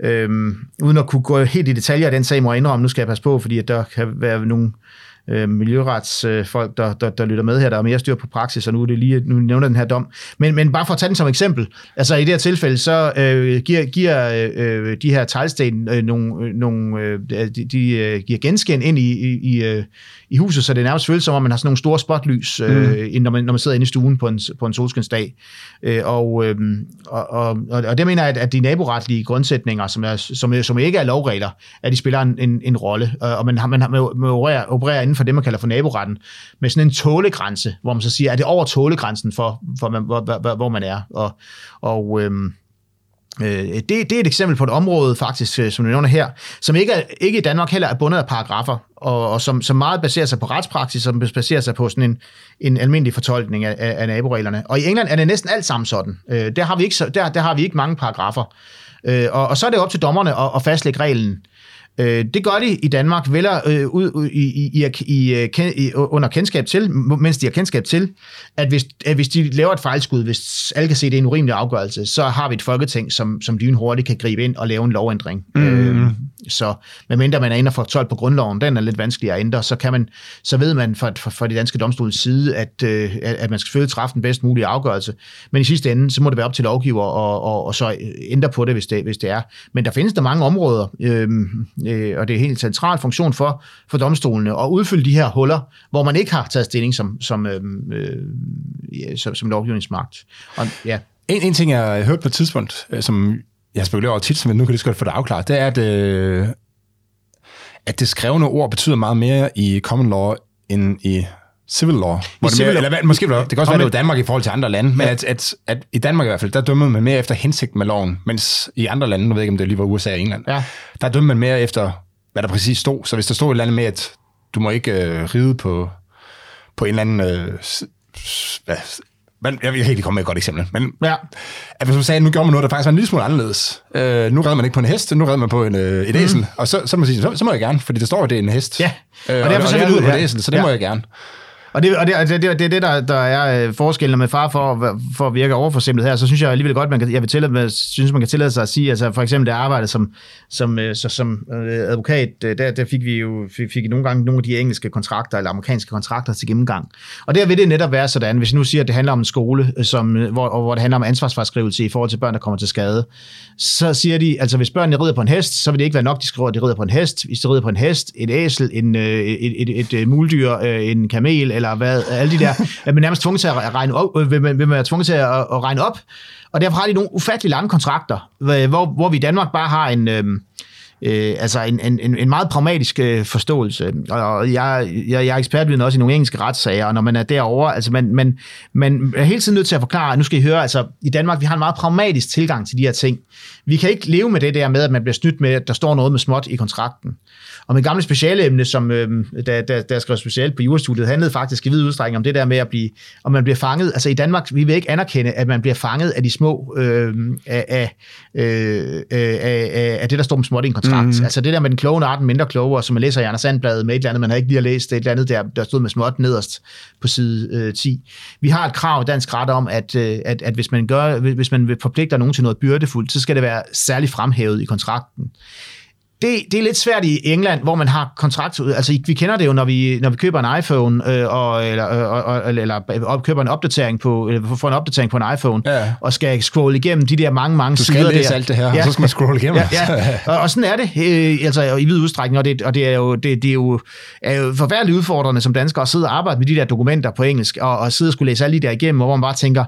øhm, uden at kunne gå helt i detaljer af den sag, må jeg indrømme, nu skal jeg passe på, fordi at der kan være nogle øh, Øh, miljøretsfolk, der, der, der lytter med her, der er mere styr på praksis, og nu er det lige, nu nævner den her dom. Men, men bare for at tage den som eksempel, altså i det her tilfælde, så øh, giver, giver øh, de her teglsten øh, nogle, øh, nogle øh, de, de øh, giver genskin ind i, i, i, øh, i huset, så det er nærmest føles som om, man har sådan nogle store spotlys, øh, mm. når, man, når man sidder inde i stuen på en, på en solskinsdag. Øh, og, øh, og, og, og det mener jeg, at, at de naboretlige grundsætninger, som, er, som, som ikke er lovregler, at de spiller en, en, en rolle, og man, har, man, har, man opererer, opererer inden for det, man kalder for naboretten, med sådan en tålegrænse, hvor man så siger, er det over tålegrænsen for, for man, hvor, hvor, hvor man er. Og, og Øh, Øh, det, det er et eksempel på et område, faktisk, øh, som vi nævner her, som ikke, er, ikke i Danmark heller er bundet af paragrafer, og, og som, som meget baserer sig på retspraksis, som baserer sig på sådan en, en almindelig fortolkning af, af, naboreglerne. Og i England er det næsten alt sammen sådan. Øh, der, har vi ikke, der, der har vi ikke mange paragrafer. Øh, og, og så er det op til dommerne at, at fastlægge reglen. Øh, det gør de i Danmark vel øh, ud i, i, i, i, under kendskab til, mens de har kendskab til, at hvis, at hvis de laver et fejlskud, hvis alle kan se, at det er en urimelig afgørelse, så har vi et folketing, som, som hurtigt kan gribe ind og lave en lovændring. Mm. Øh, så medmindre man er inde og fortolket på grundloven, den er lidt vanskelig at ændre, så, kan man, så ved man fra, fra, fra de danske domstols side, at, øh, at, man skal selvfølgelig træffe den bedst mulige afgørelse. Men i sidste ende, så må det være op til lovgiver og, og, og så ændre på det, hvis det, hvis det er. Men der findes der mange områder, øh, øh, og det er en helt central funktion for, for domstolene at udfylde de her huller, hvor man ikke har taget stilling som, som, øhm, øh, øh, som, som lovgivningsmagt. Og, ja. En, en ting, jeg har hørt på et tidspunkt, øh, som jeg spekulerer over tit, men nu kan det godt få det afklaret, det er, at, øh, at det skrevne ord betyder meget mere i common law end i civil law. Hvor det, mere, eller, måske, det kan også være, det er Danmark i forhold til andre lande, men ja. at, at, at, i Danmark i hvert fald, der dømmer man mere efter hensigt med loven, mens i andre lande, nu ved jeg ikke, om det lige var USA og England, ja. der dømmer man mere efter, hvad der præcis stod. Så hvis der stod et eller andet med, at du må ikke øh, ride på, på en eller anden øh, hvad, men jeg vil ikke komme med et godt eksempel. Men ja. at hvis man sagde, at nu gjorde man noget, der faktisk var en lille smule anderledes. Øh, nu redder man ikke på en hest, nu redder man på en, øh, et æsel. Mm. Og så, så, må man sige, så, så, må jeg gerne, fordi det står, at det er en hest. Ja, og, øh, og derfor og, så du ud på et æsel, så det ja. må jeg gerne. Og det, og det, det, det, det er det, der, der er øh, forskellen med far for, for at virke overforsimplet her, så synes jeg alligevel godt, man kan, jeg vil tillade, synes, man kan tillade sig at sige, altså for eksempel det arbejde som, som, øh, så, som øh, advokat, der, der fik vi jo fik, fik nogle gange nogle af de engelske kontrakter eller amerikanske kontrakter til gennemgang. Og der vil det netop være sådan, hvis nu siger, at det handler om en skole, som, hvor, hvor det handler om ansvarsforskrivelse i forhold til børn, der kommer til skade, så siger de, altså hvis børnene rider på en hest, så vil det ikke være nok, de skriver, at de rider på en hest. Hvis de rider på en hest, et æsel, en, et, et, et, et muldyr, en kamel, eller hvad, alle de der, er man nærmest tvunget til at regne op, øh, vil man, vil man være tvunget til at, at regne op, og derfor har de nogle ufattelig lange kontrakter, hvor, hvor vi i Danmark bare har en, øh, øh, altså en, en, en meget pragmatisk øh, forståelse. Og jeg, jeg, jeg er ekspertviden også i nogle engelske retssager, og når man er derovre, altså man, man, man er hele tiden nødt til at forklare, nu skal I høre, altså i Danmark, vi har en meget pragmatisk tilgang til de her ting. Vi kan ikke leve med det der med, at man bliver snydt med, at der står noget med småt i kontrakten. Og mit gamle specialeemne, som øh, da, da, da jeg skrev specielt på jurastudiet, handlede faktisk i vid udstrækning om det der med at blive, om man bliver fanget. Altså i Danmark, vi vil ikke anerkende, at man bliver fanget af de små, øh, af, af, øh, af, af det, der står med småt i en kontrakt. Mm. Altså det der med den kloge arten mindre klogere, som man læser i Anders Sandbladet med et eller andet, man har ikke lige har læst, det et eller andet, der, der stod med småt nederst på side øh, 10. Vi har et krav i dansk ret om, at, øh, at, at hvis man gør, hvis man forpligter nogen til noget byrdefuldt, så skal det være særligt fremhævet i kontrakten det, det er lidt svært i England, hvor man har kontrakt. Altså, vi kender det jo, når vi, når vi køber en iPhone, øh, og, eller, øh, eller, eller køber en opdatering på, eller får en opdatering på en iPhone, ja. og skal scrolle igennem de der mange, mange sider der. Du skal læse alt det her, ja. og så skal man scrolle igennem. Ja, ja. Og, og sådan er det, øh, altså i vid udstrækning, og det, og det er jo, det, det er jo, er jo forfærdeligt udfordrende som danskere at sidde og arbejde med de der dokumenter på engelsk, og, og sidde og skulle læse alle de der igennem, hvor man bare tænker,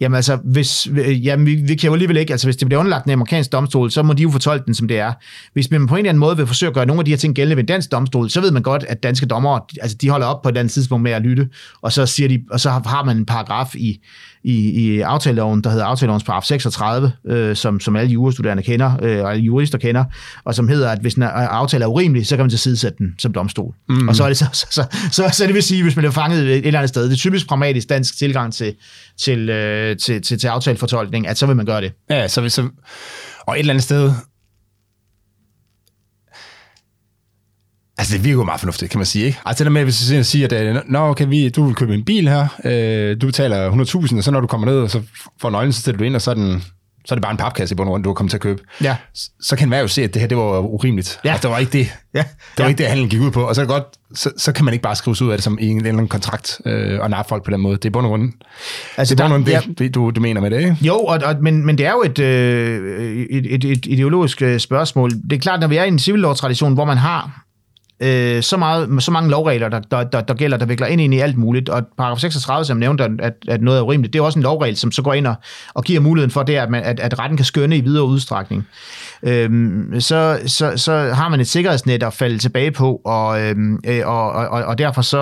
Jamen altså, hvis, øh, jamen, vi, vi kan jo alligevel ikke, altså hvis det bliver underlagt en amerikansk domstol, så må de jo fortolke den, som det er. Hvis man på en eller anden måde vil forsøge at gøre nogle af de her ting gældende ved en dansk domstol, så ved man godt, at danske dommere, altså de holder op på et andet tidspunkt med at lytte, og så, siger de, og så har man en paragraf i, i, i aftaleloven, der hedder aftalelovens paragraf 36, øh, som, som alle jurastuderende kender, øh, og alle jurister kender, og som hedder, at hvis en aftale er urimelig, så kan man tilsidesætte den som domstol. Mm. Og så er det så, så, så, så, så det vil sige, hvis man er fanget et eller andet sted, det er typisk pragmatisk dansk tilgang til, til, øh, til, til, til aftalefortolkning, at så vil man gøre det. Ja, så så, og et eller andet sted, Altså, det virker jo meget fornuftigt, kan man sige, ikke? Altså, det der med, hvis du siger, at Nå, okay, vi, du vil købe en bil her, øh, du betaler 100.000, og så når du kommer ned, og så får nøglen, så sætter du ind, og så er, den, så er det bare en papkasse i bund og du har kommet til at købe. Ja. Så kan man jo se, at det her, det var urimeligt. Ja. Altså, det var ikke det. Ja. Det var ja. ikke det, handlen gik ud på. Og så, er det godt, så, så kan man ikke bare skrive ud af det som i en eller anden kontrakt øh, og nappe folk på den måde. Det er bund og grund. Altså, det er bund ja. det, du, du mener med det, ikke? Jo, og, og, men, men det er jo et, øh, et, et, et ideologisk øh, spørgsmål. Det er klart, når vi er i en civil tradition hvor man har øh, så, meget, så mange lovregler, der, der, der, der gælder, der vikler ind, ind i alt muligt. Og paragraf 36, som nævnte, at, at noget er urimeligt, det er også en lovregel, som så går ind og, og giver muligheden for det, at, man, at, at retten kan skønne i videre udstrækning. Øhm, så, så, så har man et sikkerhedsnet at falde tilbage på, og, øhm, øh, og, og, og derfor så,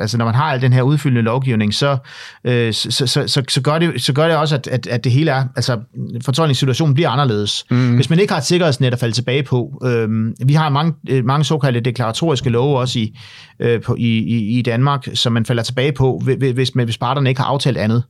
altså når man har al den her udfyldende lovgivning, så, øh, så, så, så, så, gør det, så gør det også, at, at, at det hele er, altså fortolkningssituationen bliver anderledes. Mm. Hvis man ikke har et sikkerhedsnet at falde tilbage på, øh, vi har mange, øh, mange såkaldte deklaratoriske love også i, øh, på, i, i, i Danmark, som man falder tilbage på, hvis, hvis parterne ikke har aftalt andet.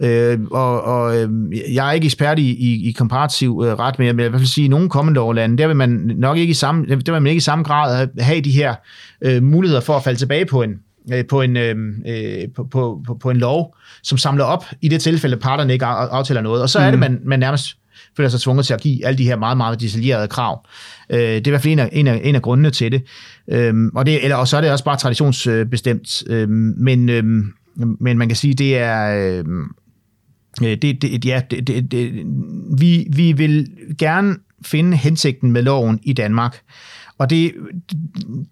Øh, og og øh, jeg er ikke ekspert i, i, i komparativ øh, ret, men jeg vil i hvert fald sige, at i nogle kommende overlande, der vil man nok ikke i samme, der vil man ikke i samme grad have de her øh, muligheder for at falde tilbage på en, øh, på en, øh, øh på, på, på, på en lov, som samler op i det tilfælde, parterne ikke aftaler noget. Og så er det, mm. man, man nærmest føler sig tvunget til at give alle de her meget, meget detaljerede krav. Øh, det er i hvert fald en af, en af, en af grundene til det. Øh, og, det eller, og så er det også bare traditionsbestemt. Øh, men, øh, men man kan sige, det er... Øhm, øh, det, det, ja, det, det, det, vi, vi vil gerne finde hensigten med loven i Danmark. Og det,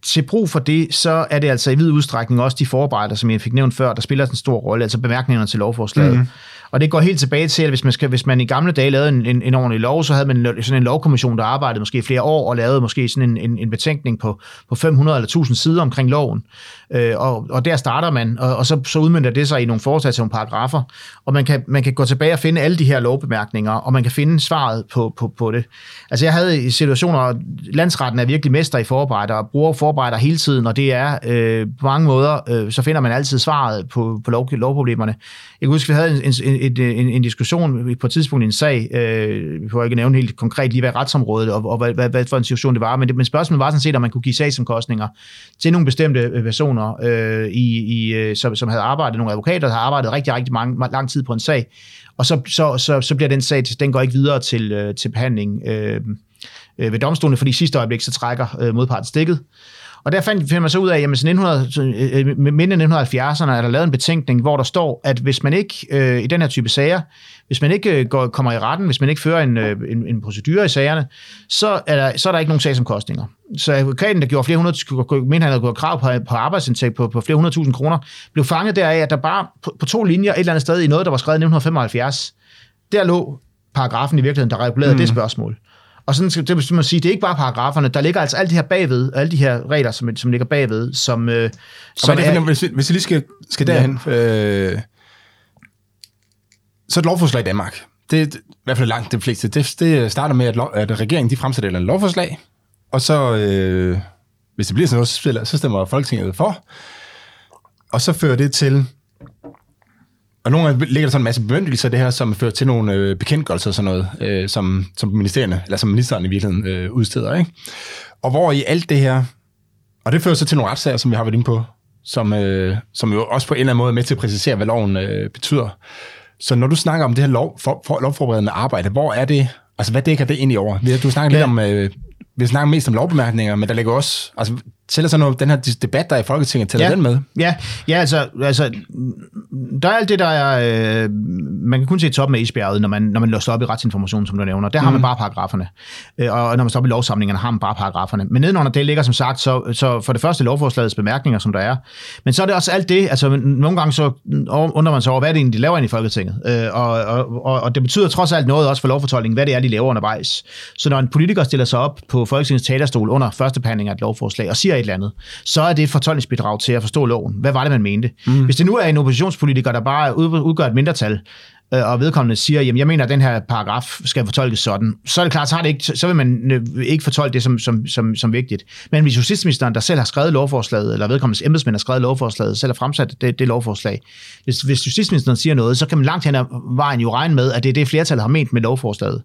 til brug for det, så er det altså i vid udstrækning også de forarbejder, som jeg fik nævnt før, der spiller en stor rolle, altså bemærkningerne til lovforslaget. Mm. Og det går helt tilbage til, at hvis man, skal, hvis man i gamle dage lavede en, en, en ordentlig lov, så havde man sådan en lovkommission, der arbejdede måske flere år og lavede måske sådan en, en, en betænkning på, på 500 eller 1000 sider omkring loven. Øh, og, og der starter man, og, og så, så udmyndter det sig i nogle forslag til nogle paragrafer, og man kan, man kan gå tilbage og finde alle de her lovbemærkninger, og man kan finde svaret på, på, på det. Altså jeg havde i situationer, landsretten er virkelig mester i forarbejder, og bruger forarbejder hele tiden, og det er øh, på mange måder, øh, så finder man altid svaret på, på lov, lovproblemerne. Jeg kan huske, vi havde en, en, en, øh, en, en diskussion på et tidspunkt i en sag, øh, vi får ikke nævne helt konkret lige, hvad retsområdet og, og hvad, hvad, hvad for en situation det var, men, det, men spørgsmålet var sådan set, om man kunne give sagsomkostninger til nogle bestemte øh, personer, øh, i, i, øh, som, som havde arbejdet, nogle advokater, der havde arbejdet rigtig, rigtig mange, lang tid på en sag, og så, så, så, så bliver den sag, den går ikke videre til, til behandling øh, ved domstolen, fordi i sidste øjeblik, så trækker øh, modparten stikket. Og der fandt, finder man så ud af, at 1900, midten af 1970'erne er der lavet en betænkning, hvor der står, at hvis man ikke, øh, i den her type sager, hvis man ikke øh, går, kommer i retten, hvis man ikke fører en, øh, en, en procedure i sagerne, så er, der, så er der ikke nogen sagsomkostninger. Så advokaten, der gjorde flere hundrede, men han havde gået krav på, på arbejdsindtægt på, på flere hundrede tusind kroner, blev fanget deraf, at der bare på, på to linjer et eller andet sted i noget, der var skrevet i 1975, der lå paragrafen i virkeligheden, der regulerede mm. det spørgsmål. Og sådan skal det man sige, det er ikke bare paragraferne, der ligger altså alt det her bagved, alle de her regler, som, som ligger bagved, som, øh, som er, er, hvis, hvis jeg lige skal, skal derhen, ja. øh, så et lovforslag i Danmark, det er i hvert fald langt det fleste, det, det starter med, at, lov, at regeringen de fremsætter et lovforslag, og så, øh, hvis det bliver sådan noget, så stemmer Folketinget for, og så fører det til og nogle gange ligger der sådan en masse bemyndigelser det her, som fører til nogle øh, bekendtgørelser og sådan noget, øh, som, som ministerierne, eller som ministeren i virkeligheden øh, udsteder. Ikke? Og hvor i alt det her, og det fører så til nogle retssager, som vi har været inde på, som, øh, som jo også på en eller anden måde er med til at præcisere, hvad loven øh, betyder. Så når du snakker om det her lov, for, for, lovforberedende arbejde, hvor er det, altså hvad dækker det ind i over? Du snakker lidt om, øh, vi snakker mest om lovbemærkninger, men der ligger også, altså tæller så noget, den her debat, der er i Folketinget, tæller ja. den med? Ja, ja altså, altså, der er alt det, der er, øh, man kan kun se toppen af isbjerget, når man, når man låser op i retsinformation, som du nævner. Der mm. har man mhm. bare paragraferne. Øh, og når man står op i lovsamlingerne, har man bare paragraferne. Men nedenunder det ligger som sagt, så, så for det første lovforslagets bemærkninger, som der er. Men så er det også alt det, altså nogle gange så undrer man sig over, hvad er det egentlig, de laver ind i Folketinget. Øh, og, og, og, og det betyder trods alt noget også for lovfortolkningen, hvad det er, de laver undervejs. Så når en politiker stiller sig op på Folketingets talerstol under første behandling af et lovforslag og siger, eller andet, så er det et fortolkningsbidrag til at forstå loven. Hvad var det, man mente? Mm. Hvis det nu er en oppositionspolitiker, der bare udgør et mindretal, og vedkommende siger, jamen jeg mener, at den her paragraf skal fortolkes sådan, så er det klart, så, har det ikke, så vil man øh, ikke fortolke det som, som, som, som vigtigt. Men hvis justitsministeren, der selv har skrevet lovforslaget, eller vedkommendes embedsmænd har skrevet lovforslaget, selv har fremsat det, det lovforslag, hvis, hvis justitsministeren siger noget, så kan man langt hen ad vejen jo regne med, at det er det, flertallet har ment med lovforslaget.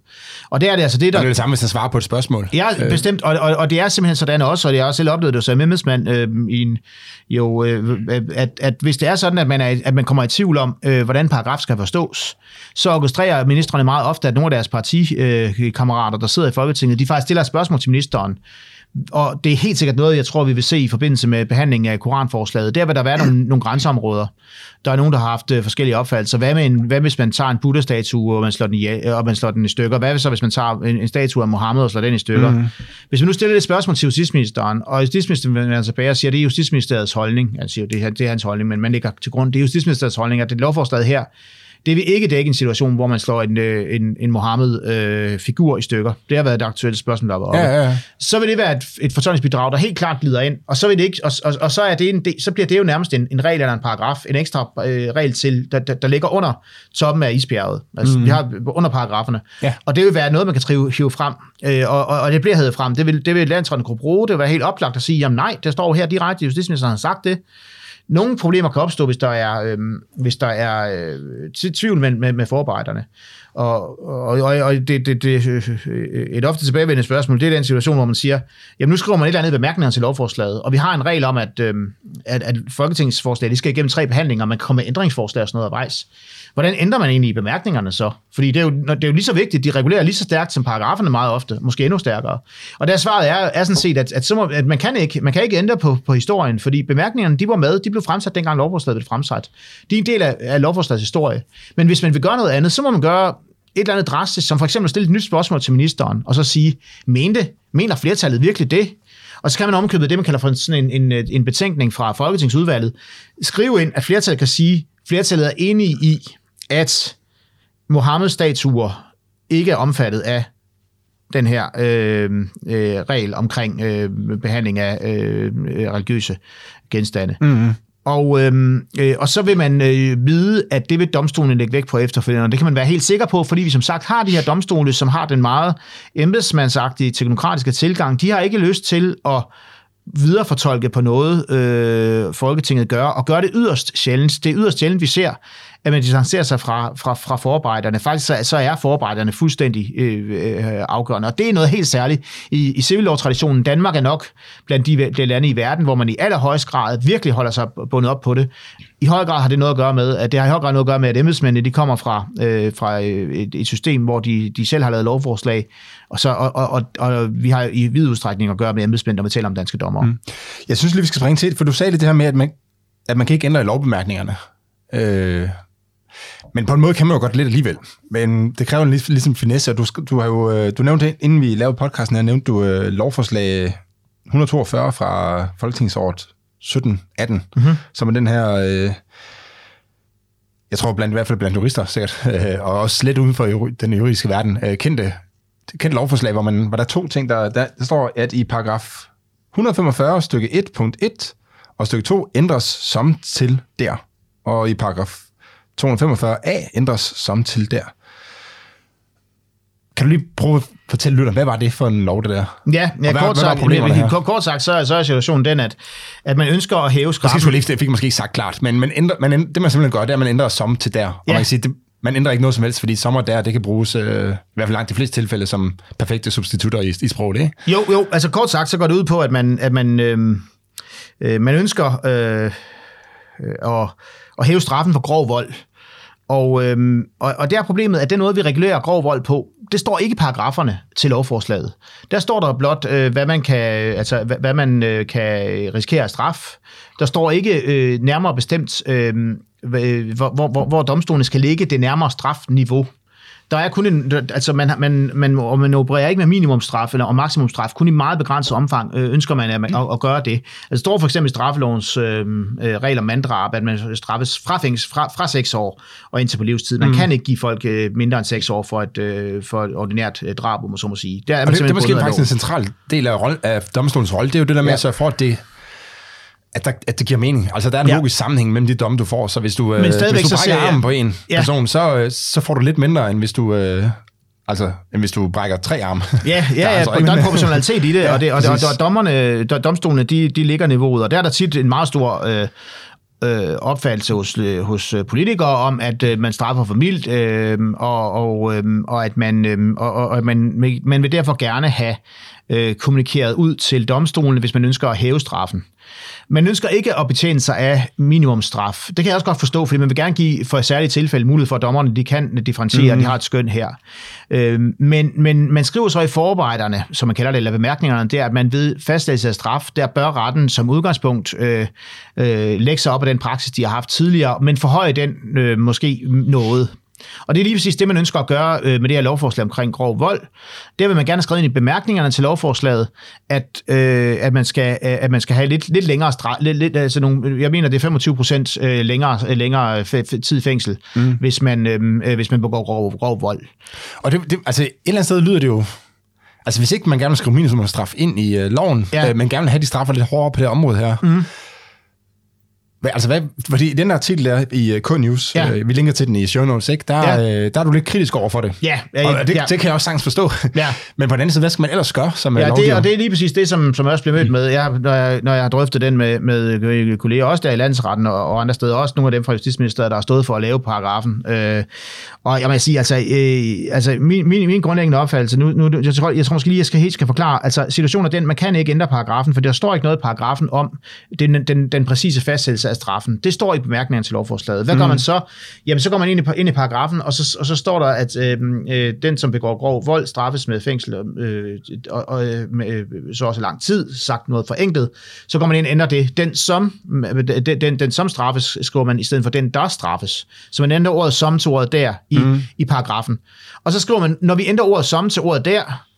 Og det er det altså det, der... Og det er det samme, hvis jeg svarer på et spørgsmål. Ja, øh. bestemt, og, og, og det er simpelthen sådan også, og det har også selv oplevet det som embedsmand øh, i en, jo, øh, at, at hvis det er sådan, at man, er, at man kommer i tvivl om, øh, hvordan paragraf skal forstås, så orkestrerer ministerne meget ofte, at nogle af deres partikammerater, der sidder i Folketinget, de faktisk stiller spørgsmål til ministeren, og det er helt sikkert noget, jeg tror, vi vil se i forbindelse med behandlingen af koranforslaget. Der vil der være nogle, nogle grænseområder. Der er nogen, der har haft øh, forskellige opfattelser. Hvad, med en, hvad hvis man tager en Buddha-statue, og man slår den i, og man slår den i stykker? Hvad så, hvis man tager en, en statue af Mohammed og slår den i stykker? Mm. Hvis vi nu stiller et spørgsmål til justitsministeren, og justitsministeren vender tilbage og siger, at det er justitsministeriets holdning, han siger, det er, det er hans holdning, men man ligger til grund, det er justitsministeriets holdning, at det lovforslaget her det vil ikke dække en situation, hvor man slår en, øh, en, en Mohammed-figur øh, i stykker. Det har været et aktuelt spørgsmål, der var oppe. Ja, ja, ja. Så vil det være et, et fortolkningsbidrag, der helt klart glider ind, og så, vil det ikke, og, og, og så, er det en, så bliver det jo nærmest en, en regel eller en paragraf, en ekstra øh, regel til, der, der, der ligger under toppen af isbjerget. Altså, mm. vi har under paragraferne. Ja. Og det vil være noget, man kan trive, hive frem, øh, og, og, og, det bliver hævet frem. Det vil, det vil landsretten kunne bruge. Det vil være helt oplagt at sige, jamen nej, der står her direkte, justitsministeren har sagt det. Nogle problemer kan opstå, hvis der er, øh, hvis der er øh, tvivl med, med, med forarbejderne. Og, og, og, og det, det, det, øh, øh, et ofte tilbagevendende spørgsmål, det er den situation, hvor man siger, jamen nu skriver man et eller andet bemærkninger til lovforslaget, og vi har en regel om, at, øh, at, at folketingsforslag, de skal igennem tre behandlinger, og man kan komme med ændringsforslag og sådan noget af vejs. Hvordan ændrer man egentlig i bemærkningerne så? Fordi det er, jo, det er jo lige så vigtigt, de regulerer lige så stærkt som paragraferne meget ofte, måske endnu stærkere. Og der svaret er, er sådan set, at, at, så må, at man, kan ikke, man kan ikke ændre på, på historien, fordi bemærkningerne, de var med, de blev fremsat dengang lovforslaget blev fremsat. De er en del af, af lovforslagets historie. Men hvis man vil gøre noget andet, så må man gøre et eller andet drastisk, som for eksempel stille et nyt spørgsmål til ministeren, og så sige, mente, mener flertallet virkelig det? Og så kan man omkøbe det, man kalder for sådan en, en, en betænkning fra Folketingsudvalget. Skrive ind, at flertallet kan sige, flertallet er enige i, at Mohammed-statuer ikke er omfattet af den her øh, øh, regel omkring øh, behandling af øh, religiøse genstande. Mm-hmm. Og, øh, øh, og så vil man øh, vide, at det vil domstolen lægge væk på efterfølgende, og det kan man være helt sikker på, fordi vi som sagt har de her domstole, som har den meget embedsmandsagtige teknokratiske tilgang. De har ikke lyst til at viderefortolke på noget, øh, Folketinget gør, og gør det yderst sjældent. Det er yderst sjældent, vi ser, at man distancerer sig fra, fra, fra forarbejderne. Faktisk så, så er forarbejderne fuldstændig øh, øh, afgørende, og det er noget helt særligt i, i civillovtraditionen. Danmark er nok blandt de, de lande i verden, hvor man i allerhøjst grad virkelig holder sig bundet op på det. I høj grad har det noget at gøre med, at det har i høj grad noget at gøre med, at embedsmændene de kommer fra, øh, fra øh, et, et system, hvor de, de selv har lavet lovforslag, og, så, og, og, og, og vi har i vid udstrækning at gøre med embedsmænd, når vi taler om danske dommer. Mm. Jeg synes lige, vi skal springe til, for du sagde lidt det her med, at man, at man kan ikke ændre i lovbemærkningerne. Øh, men på en måde kan man jo godt lidt alligevel. Men det kræver en lig, ligesom finesse, og du, du har jo, øh, du nævnte, inden vi lavede podcasten her, nævnte du uh, lovforslag 142 fra Folketingsåret 17-18, mm-hmm. som er den her, uh, jeg tror blandt, i hvert fald blandt jurister sikkert, uh, og også lidt uden for den juridiske verden, uh, kendte, kendte lovforslag, hvor, man, hvor der er to ting, der, der, der står, at i paragraf 145 stykke 1 punkt 1 og stykke 2 ændres som til der. Og i paragraf 245a ændres som til der. Kan du lige prøve at fortælle lytteren, hvad var det for en lov, det der? Ja, ja hvad, kort, hvad sagt, men, kort, kort sagt, så er, så er situationen den, at, at man ønsker at hæve straffen. Det fik måske ikke sagt klart, men man ændrer, man ændrer, det man simpelthen gør, det er, at man ændrer som til der. Og ja. man kan sige, det, man ændrer ikke noget som helst, fordi sommer der, det kan bruges, øh, i hvert fald langt de fleste tilfælde, som perfekte substitutter i, i sproget, ikke? Jo, jo, altså kort sagt, så går det ud på, at man, at man, øh, øh, man ønsker øh, øh, at, at hæve straffen for grov vold. Og, øhm, og, og det er problemet, at det måde, vi regulerer grov vold på. Det står ikke i paragraferne til lovforslaget. Der står der blot, øh, hvad man kan, altså, hvad, hvad man øh, kan risikere af straf. Der står ikke øh, nærmere bestemt, øh, hvor, hvor, hvor domstolen skal ligge det nærmere strafniveau. Der er kun en, altså man, man, man, man opererer ikke med minimumstraf eller og maksimumstraf, kun i meget begrænset omfang øh, ønsker man at, at, at gøre det. Altså, det står for eksempel i straffelovens øh, øh, regler om manddrab, at man straffes fra, fængs, fra, fra 6 år og indtil på livstid. Man mm. kan ikke give folk øh, mindre end 6 år for et, øh, for et ordinært øh, drab, om man så må sige. Det er, og det, det er måske faktisk en central del af, rolle, af domstolens rolle, det er jo det der med ja. at sørge for, at det at, der, at det giver mening. Altså, der er en ja. logisk sammenhæng mellem de domme, du får. Så hvis du, øh, hvis du brækker så armen på en ja. person, så, øh, så får du lidt mindre, end hvis du... Øh, Altså, end hvis du brækker tre arme. Ja, ja, ja altså, der er en proportionalitet i det, ja, og, det, og, og, og dommerne, domstolene, de, de ligger niveauet, og der er der tit en meget stor øh, øh, opfattelse hos, øh, hos politikere om, at øh, man straffer for mildt, øh, og, og, øh, og at man, øh, og, og man, man vil derfor gerne have øh, kommunikeret ud til domstolene, hvis man ønsker at hæve straffen. Man ønsker ikke at betjene sig af minimumstraf. Det kan jeg også godt forstå, fordi man vil gerne give for et særligt tilfælde mulighed for, at dommerne de kan differentiere, mm. de har et skøn her. Øh, men, men man skriver så i forarbejderne, som man kalder det, eller bemærkningerne, det er, at man ved fastlæggelse af straf, der bør retten som udgangspunkt øh, øh, lægge sig op af den praksis, de har haft tidligere, men forhøje den øh, måske noget. Og det er lige præcis det, man ønsker at gøre øh, med det her lovforslag omkring grov vold. Der vil man gerne skrive ind i bemærkningerne til lovforslaget, at, øh, at, man, skal, øh, at man skal have lidt, lidt længere straf, lidt, lidt, altså nogle, jeg mener, det er 25 procent øh, længere, øh, længere tid fængsel, mm. hvis, man, øh, hvis man begår grov, grov vold. Og det, det, altså et eller andet sted lyder det jo Altså hvis ikke man gerne vil skrive minimumstraf ind i øh, loven, ja. øh, men gerne vil have de straffer lidt hårdere på det område her, mm. Hvad, altså hvad, fordi den artikel der i uh, K-News, ja. øh, vi linker til den i show notes, ikke? Der, ja. øh, der er du lidt kritisk over for det. Ja. ja, og det, ja. det kan jeg også sagtens forstå. Ja. Men på den anden side, hvad skal man ellers gøre som ja, det, og det er lige præcis det, som, som jeg også bliver mødt med, jeg, når, jeg, når jeg har drøftet den med, med kolleger, også der i landsretten og, og andre steder, også nogle af dem fra Justitsministeriet, der har stået for at lave paragrafen. Øh, og jeg må sige, altså, øh, altså min, min, min grundlæggende opfattelse, nu, nu jeg, tror, jeg tror måske lige, jeg skal helt skal forklare, altså situationen er den, man kan ikke ændre paragrafen, for der står ikke noget i paragrafen om den, den, den præcise fastsættelse af straffen. Det står i bemærkningerne til lovforslaget. Hvad mm. gør man så? Jamen, så går man ind i, ind i paragrafen, og så, og så står der, at øh, øh, den, som begår grov vold, straffes med fængsel øh, og, og med, øh, så også lang tid, sagt noget forenklet. Så går man ind og ændrer det. Den som, den, den, den som straffes, skriver man i stedet for den, der straffes. Så man ændrer ordet som til ordet der i, mm. i paragrafen. Og så skriver man, når vi ændrer ordet som til ordet der,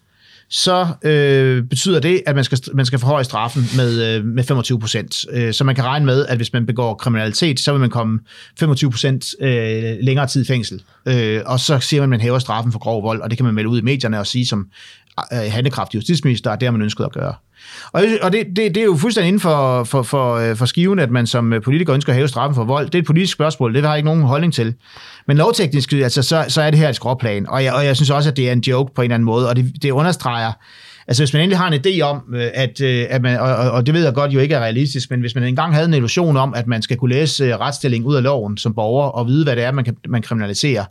så øh, betyder det, at man skal, man skal forhøje straffen med, øh, med 25 procent. Øh, så man kan regne med, at hvis man begår kriminalitet, så vil man komme 25 procent øh, længere tid i fængsel. Øh, og så siger man, at man hæver straffen for grov vold, og det kan man melde ud i medierne og sige som øh, handekraftig justitsminister, at det har man ønsket at gøre. Og, og det, det, det er jo fuldstændig inden for, for, for, øh, for skiven, at man som øh, politiker ønsker at hæve straffen for vold. Det er et politisk spørgsmål, det har jeg ikke nogen holdning til. Men lovteknisk, altså, så, så er det her et skråplan, og jeg, og jeg synes også, at det er en joke på en eller anden måde, og det, det understreger, Altså hvis man endelig har en idé om, øh, at, at man, og, og det ved jeg godt jo ikke er realistisk, men hvis man engang havde en illusion om, at man skal kunne læse retsstillingen ud af loven som borger, og vide, hvad det er, man, kan, man kriminaliserer,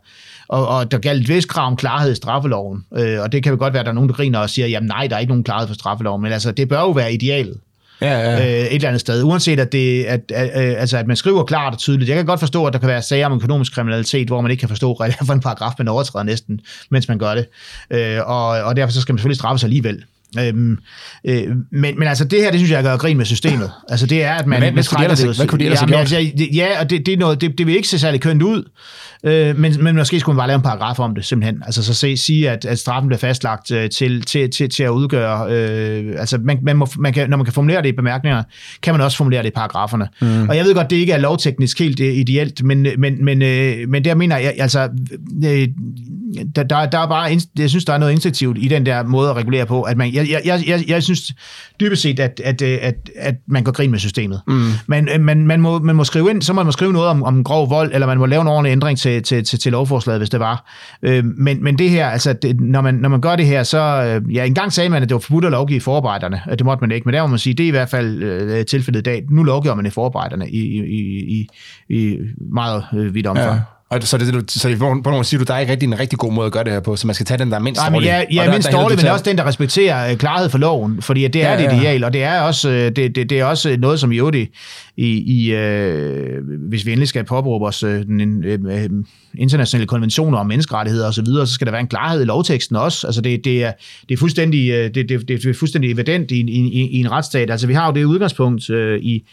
og, og der galt et vist krav om klarhed i straffeloven, øh, og det kan jo godt være, at der er nogen, der griner og siger, jamen nej, der er ikke nogen klarhed for straffeloven, men altså det bør jo være idealet. Ja, ja. Øh, et eller andet sted. Uanset at, det, at, at, at, altså, at man skriver klart og tydeligt. Jeg kan godt forstå, at der kan være sager om økonomisk kriminalitet, hvor man ikke kan forstå, hvad det er for en paragraf, man overtræder næsten, mens man gør det. Øh, og, og derfor så skal man selvfølgelig straffes alligevel. Øhm, øh, men, men altså det her, det synes jeg gør grin med systemet. Altså det er, at man... Men, hvad, kunne det, hvad kunne det ellers ja, altså, ja, og det, det, er noget, det, det vil ikke se særlig kønt ud, øh, men, men måske skulle man bare lave en paragraf om det, simpelthen. Altså så se, sige, at, at straffen bliver fastlagt øh, til, til, til, til at udgøre... Øh, altså man, man må, man kan, når man kan formulere det i bemærkningerne, kan man også formulere det i paragraferne. Mm. Og jeg ved godt, det ikke er lovteknisk helt ideelt, men, men, men, øh, men der mener jeg, altså... Øh, der, der, der er bare, jeg synes, der er noget instinktivt i den der måde at regulere på, at man, jeg, jeg, jeg, jeg synes dybest set, at, at, at, at man går grin med systemet. Mm. Men man, man, må, man må skrive ind, så må man skrive noget om, om grov vold, eller man må lave en ordentlig ændring til, til, til, til lovforslaget, hvis det var. Øh, men, men det her, altså, det, når, man, når man gør det her, så, øh, ja, engang sagde man, at det var forbudt at lovgive i forarbejderne, det måtte man ikke, men der må man sige, det er i hvert fald øh, tilfældet i dag. Nu lovgiver man i forarbejderne i, i, i, i meget øh, vidt omfang. Ja. Og så, det, så på nogen måde siger du, der er ikke rigtig en rigtig god måde at gøre det her på, så man skal tage den, der er mindst dårlig. Ja, ja der, mindst dårlig, men også den, der respekterer uh, klarhed for loven, fordi det er ja, det ideal, og det er også, uh, det, det, det er også noget, som i øvrigt i, i uh, hvis vi endelig skal påbruge os uh, den uh, internationale konventioner om menneskerettigheder osv., så, videre, så skal der være en klarhed i lovteksten også. Altså det, det, er, det, er, fuldstændig, det, det, det er fuldstændig evident i, i, i, i en retsstat. Altså vi har jo det udgangspunkt uh, i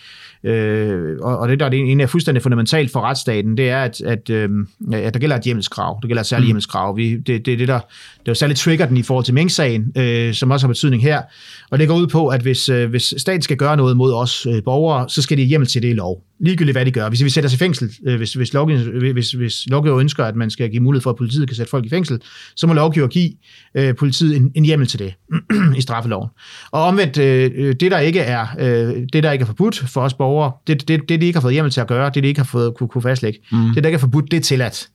Øh, og, og det, der er en af fuldstændig fundamentalt for retsstaten, det er, at, at, øh, at der gælder et hjemmelskrav. Der gælder et særligt mm. hjemmelskrav. Vi, det, det, det, der, det er jo særligt trigger den i forhold til Mink-sagen, øh, som også har betydning her. Og det går ud på, at hvis, øh, hvis staten skal gøre noget mod os øh, borgere, så skal de hjemmel til det i lov ligegyldigt hvad de gør. Hvis vi sætter os i fængsel, øh, hvis, hvis, lovgiver, hvis, hvis lovgiver ønsker, at man skal give mulighed for, at politiet kan sætte folk i fængsel, så må lovgiver give øh, politiet en, en hjemmel til det i straffeloven. Og omvendt, øh, øh, det der ikke er øh, det der ikke er forbudt for os borgere, det, det, det de ikke har fået hjemmel til at gøre, det de ikke har fået kunne, kunne fastlægge, mm. det der ikke er forbudt, det er tilladt.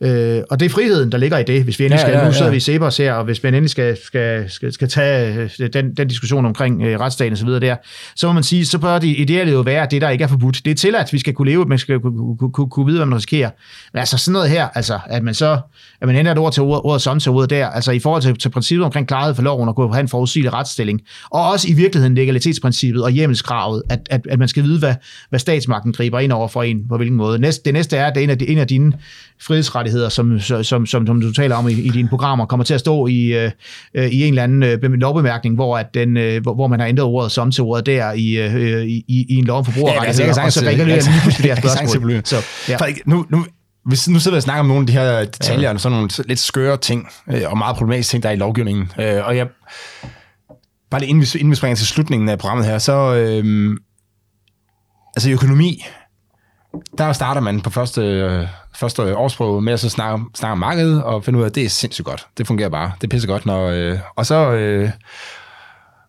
Øh, og det er friheden, der ligger i det, hvis vi endelig Ja, skal, ja, nu ja. sidder vi i Sebers her, og hvis vi endelig skal, skal, skal, skal tage øh, den, den diskussion omkring øh, retsstaten og så videre der, så må man sige, så bør det ideelle jo være, det der ikke er forbudt. Det er tilladt, vi skal kunne leve, man skal kunne, kunne, kunne, kunne vide, hvad man risikerer. Men altså sådan noget her, altså at man så, at man ændrer et ord til ordet, ordet som til ordet der, altså i forhold til, til princippet omkring klarhed for loven og kunne have en forudsigelig retsstilling, og også i virkeligheden legalitetsprincippet og hjemmelskravet, at, at, at man skal vide, hvad, hvad statsmagten griber ind over for en, på hvilken måde. Næste, det næste er, at det er en af, de, en af dine frihedsrettigheder, som, som, som, som, som du taler om i, i dine programmer, kommer til at stå i, øh, øh, i en eller anden øh, lovbemærkning, hvor, at den, øh, hvor, hvor man har ændret ordet som til ordet der i, øh, i, i, i en lov om forbrugerrettigheder, altså, kan og så regulerer jeg lige pludselig det her spørgsmål. Så, ja. Ikke- nu, nu, hvis, nu sidder vi og snakker om nogle af de her detaljer, ja. og sådan nogle lidt skøre ting, øh, og meget problematiske ting, der er i lovgivningen. Øh, og jeg, bare lige inden vi, inden vi springer til slutningen af programmet her, så, øh, altså økonomi, der starter man på første, første årsprøve med at så snakke, snakke om markedet, og finde ud af, at det er sindssygt godt. Det fungerer bare. Det er pissegodt, når... Øh, og så... Øh,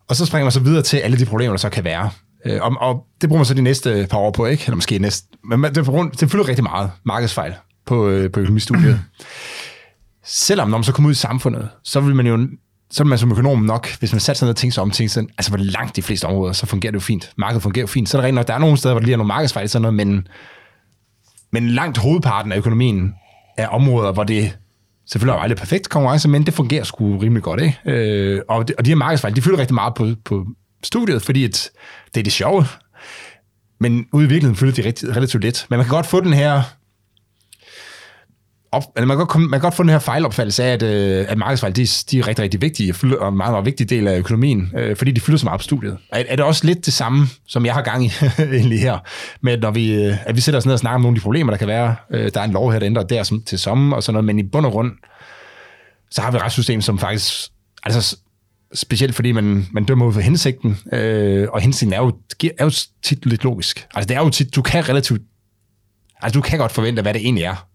og så springer man så videre til alle de problemer, der så kan være. Øh, og, og det bruger man så de næste par år på, ikke? Eller måske næste... Men det, rundt, det fylder rigtig meget markedsfejl på, øh, på økonomistudiet. Selvom når man så kommer ud i samfundet, så vil man jo så vil man som økonom nok, hvis man satte sig ned og tænkte sig om, ting, sådan, altså hvor langt de fleste områder, så fungerer det jo fint. Markedet fungerer jo fint. Så er der rent nok, der er nogle steder, hvor der lige er nogle markedsfejl, sådan noget, men, men langt hovedparten af økonomien er områder, hvor det selvfølgelig er jo aldrig perfekt konkurrence, men det fungerer sgu rimelig godt, ikke? Øh, og, de, og de her markedsfejl, de fylder rigtig meget på, på studiet, fordi at det er det sjove, men ude i virkeligheden fylder de rigtig, relativt lidt. Men man kan godt få den her op, eller man, kan godt, komme- man kan godt få den her fejlopfattelse af, at, øh, at markedsfejl, de, de er rigtig, rigtig vigtige, og en meget, meget vigtig del af økonomien, øh, fordi de fylder så meget på studiet. Er, er det også lidt det samme, som jeg har gang i egentlig her, med at når vi, øh, at vi sætter os ned og snakker om nogle af de problemer, der kan være, øh, der er en lov her, der ændrer der som, til sommer og sådan noget, men i bund og grund, så har vi et retssystem, som faktisk, altså specielt fordi man, man dømmer ud for hensigten, øh, og hensigten er jo, er jo tit lidt logisk. Altså det er jo tit, du kan relativt, altså du kan godt forvente, hvad det egentlig er.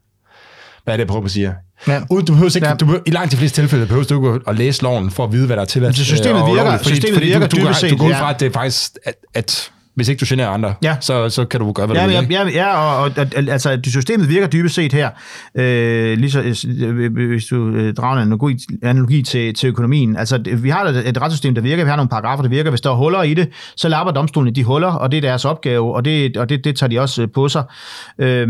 Hvad er det, jeg prøver at sige? Ja. Uden, du behøver ikke, Ja. du behøver, I langt de fleste tilfælde behøver du ikke at læse loven for at vide, hvad der er tilladt. Så systemet øh, virker- ulovligt, systemet virker du, du, dybest set, du går ud fra, at det er faktisk, at, at hvis ikke du generer andre, Ja. så, så kan du gøre, hvad Ja, du vil. ja, ja, ja og, og, og altså, systemet virker dybest set her, øh, lige så, øh, hvis du øh, drager en analogi, analogi til, til økonomien. Altså, vi har et, et retssystem, der virker, vi har nogle paragrafer, der virker. Hvis der er huller i det, så lapper domstolen i de huller, og det er deres opgave, og det, og det, det tager de også øh, på sig. Øh,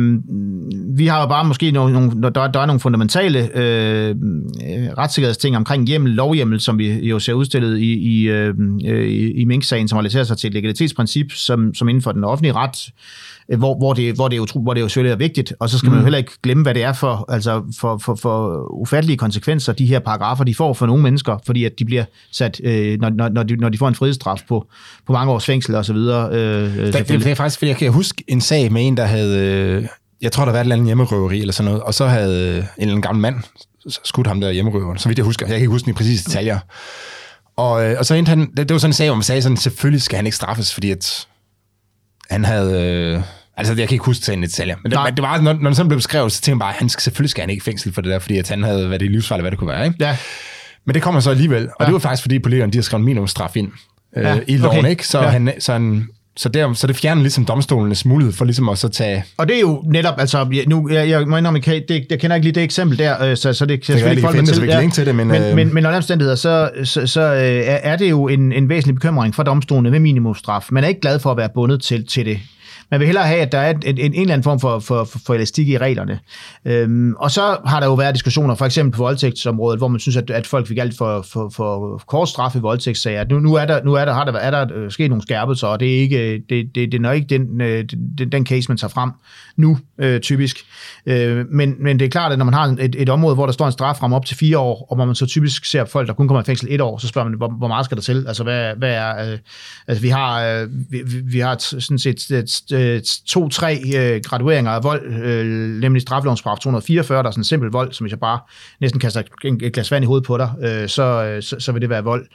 vi har jo bare måske nogle, nogle, der, der er nogle fundamentale øh, retssikkerhedsting omkring hjemmel, lovhjemmel, som vi jo ser udstillet i, i, øh, i, i Mink-sagen, som relaterer sig til et legalitetsprincip, som, som inden for den offentlige ret, øh, hvor, hvor, det, hvor, det jo, hvor det jo selvfølgelig er vigtigt, og så skal man jo heller ikke glemme, hvad det er for, altså for, for, for ufattelige konsekvenser, de her paragrafer, de får for nogle mennesker, fordi at de bliver sat, øh, når, når, når, de, når de får en frihedsstraf på, på mange års fængsel og så videre. Øh, Det, det, det er faktisk, fordi jeg kan huske en sag med en, der havde, øh, jeg tror, der var et eller andet hjemmerøveri eller sådan noget, og så havde en eller anden gammel mand skudt ham der hjemmerøveren, så vidt jeg husker. Jeg kan ikke huske den i præcise detaljer. Og, øh, og så endte han, det, var sådan en sag, hvor man sagde sådan, selvfølgelig skal han ikke straffes, fordi at han havde... Øh, altså, jeg kan ikke huske sagen i detaljer, men det, men det var, når, når det sådan blev beskrevet, så tænkte jeg bare, han skal, selvfølgelig skal han ikke i fængsel for det der, fordi at han havde været i livsfarligt, hvad det kunne være, ikke? Ja, Men det kommer så alligevel, og Ja. det var faktisk, fordi politikerne de har skrevet en minimumstraf ind øh, Ja, i loven, okay. ikke? Så, ja. han, så, han, så, der, så det fjerner ligesom domstolenes mulighed for ligesom at så tage... Og det er jo netop, altså, jeg- nu, jeg, jeg må indrømme, jeg, det, jeg kender ikke lige det eksempel der, øh, så, så det kan kan de kan finde det, så vi kan linke til det, men, men, øh, men, men under omstændigheder, så, så, så øh, er er det jo en, en væsentlig bekymring for domstolene med minimumstraf. Man er ikke glad for at være bundet til, til det. Man vil hellere have, at der er en, en, en eller anden form for, for, for, for elastik i reglerne. Øhm, og så har der jo været diskussioner, for eksempel på voldtægtsområdet, hvor man synes, at, at folk fik alt for, for, for kort straf i voldtægtssager. Nu, nu, er der, nu er der, har der, er der øh, sket nogle skærpelser, og det er ikke, øh, det, det, det er nok ikke øh, den, den, den case, man tager frem nu, øh, typisk. Øh, men, men det er klart, at når man har et, et område, hvor der står en strafferamme op til fire år, og hvor man så typisk ser folk, der kun kommer i fængsel et år, så spørger man, hvor, hvor meget skal der til? Altså, hvad, hvad er... Øh, altså, vi har, øh, vi, vi- har t- sådan set et- et- to-tre øh, gradueringer af vold, øh, nemlig straffelovens paragraf 244, der er sådan en simpel vold, som hvis jeg bare næsten kaster et, glas vand i hovedet på dig, øh, så, øh, så, så vil det være vold.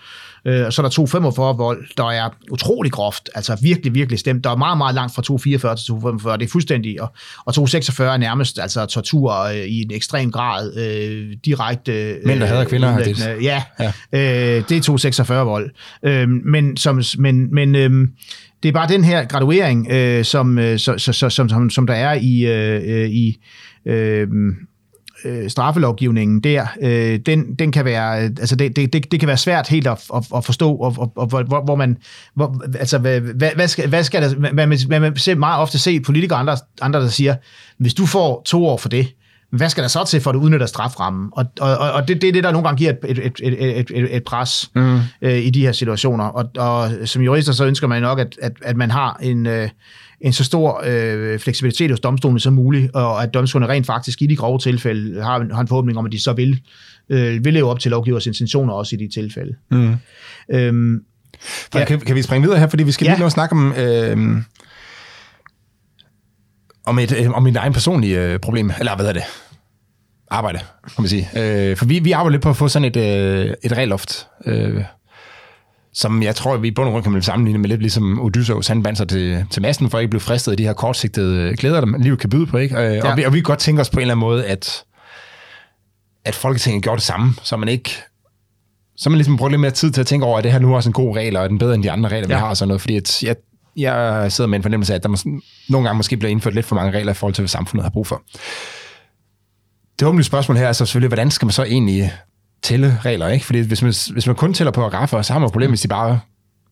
Øh, og så er der 245 vold, der er utrolig groft, altså virkelig, virkelig stemt. Der er meget, meget langt fra 244 til 245, det er fuldstændig, og, og 246 er nærmest altså tortur øh, i en ekstrem grad, øh, direkte... Øh, Mænd, der hader kvinder, ødelæggende. Ja, Ja. ja. Øh, det er 246 vold. Øh, men som, men, men øh, det er bare den her graduering, øh, som, øh, så, så, så, som, som, som der er i, øh, øh i øh, øh, straffelovgivningen der, øh, den, den kan være, øh, altså det, det, det, det kan være svært helt at, at, at forstå, og, og, og hvor, hvor man, hvor, altså hvad, hvad, skal, hvad skal der, man, man, man ser meget ofte se politikere og andre, andre, der siger, hvis du får to år for det, hvad skal der så til, for at du udnytter straframmen? Og, og, og det, det er det, der nogle gange giver et, et, et, et, et, et pres mm. øh, i de her situationer. Og, og som jurister, så ønsker man nok, at, at, at man har en, øh, en så stor øh, fleksibilitet hos domstolene som muligt, og at domstolene rent faktisk i de grove tilfælde har, har en forhåbning om, at de så vil, øh, vil leve op til lovgivers intentioner også i de tilfælde. Mm. Øhm, ja. kan, kan vi springe videre her, fordi vi skal ja. lige nå snakke om... Øh, om et, øh, om et egen personlige øh, problem, eller hvad er det? Arbejde, kan man sige. Øh, for vi, vi arbejder lidt på at få sådan et, øh, et regelloft, øh, som jeg tror, vi i bund og grund kan man sammenligne med lidt ligesom Odysseus, han bandt sig til, til masten for at ikke blive fristet af de her kortsigtede glæder, der livet kan byde på. Ikke? Øh, ja. og, vi, og vi kan godt tænke os på en eller anden måde, at, at Folketinget gjorde det samme, så man ikke så man ligesom bruger lidt mere tid til at tænke over, at det her nu er også en god regel, og er den bedre end de andre regler, ja. vi har og sådan noget. Fordi at jeg, jeg sidder med en fornemmelse af, at der måske, nogle gange måske bliver indført lidt for mange regler i forhold til, hvad samfundet har brug for. Det åbne spørgsmål her er så selvfølgelig, hvordan skal man så egentlig tælle regler, ikke? Fordi hvis man, hvis man kun tæller paragrafer, så har man et problem, hvis de bare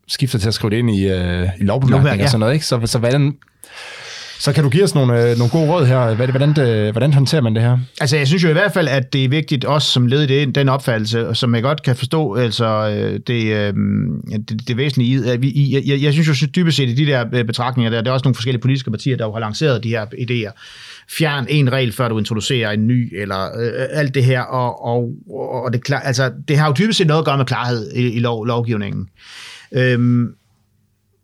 skifter til at skrive det ind i, uh, i lovbemærkninger ja. og sådan noget, ikke? Så, så hvordan, så kan du give os nogle, øh, nogle gode råd her. Hvordan, det, hvordan håndterer man det her? Altså, jeg synes jo i hvert fald, at det er vigtigt, også som led i det, den opfattelse, som jeg godt kan forstå, altså øh, det, øh, det, det væsentlige i, at vi, jeg, jeg, jeg synes jo dybest set i de der øh, betragtninger, der, der er også nogle forskellige politiske partier, der jo har lanceret de her idéer. Fjern en regel, før du introducerer en ny, eller øh, alt det her, og, og, og det, klar, altså, det har jo dybest set noget at gøre med klarhed i, i lov, lovgivningen. Øhm,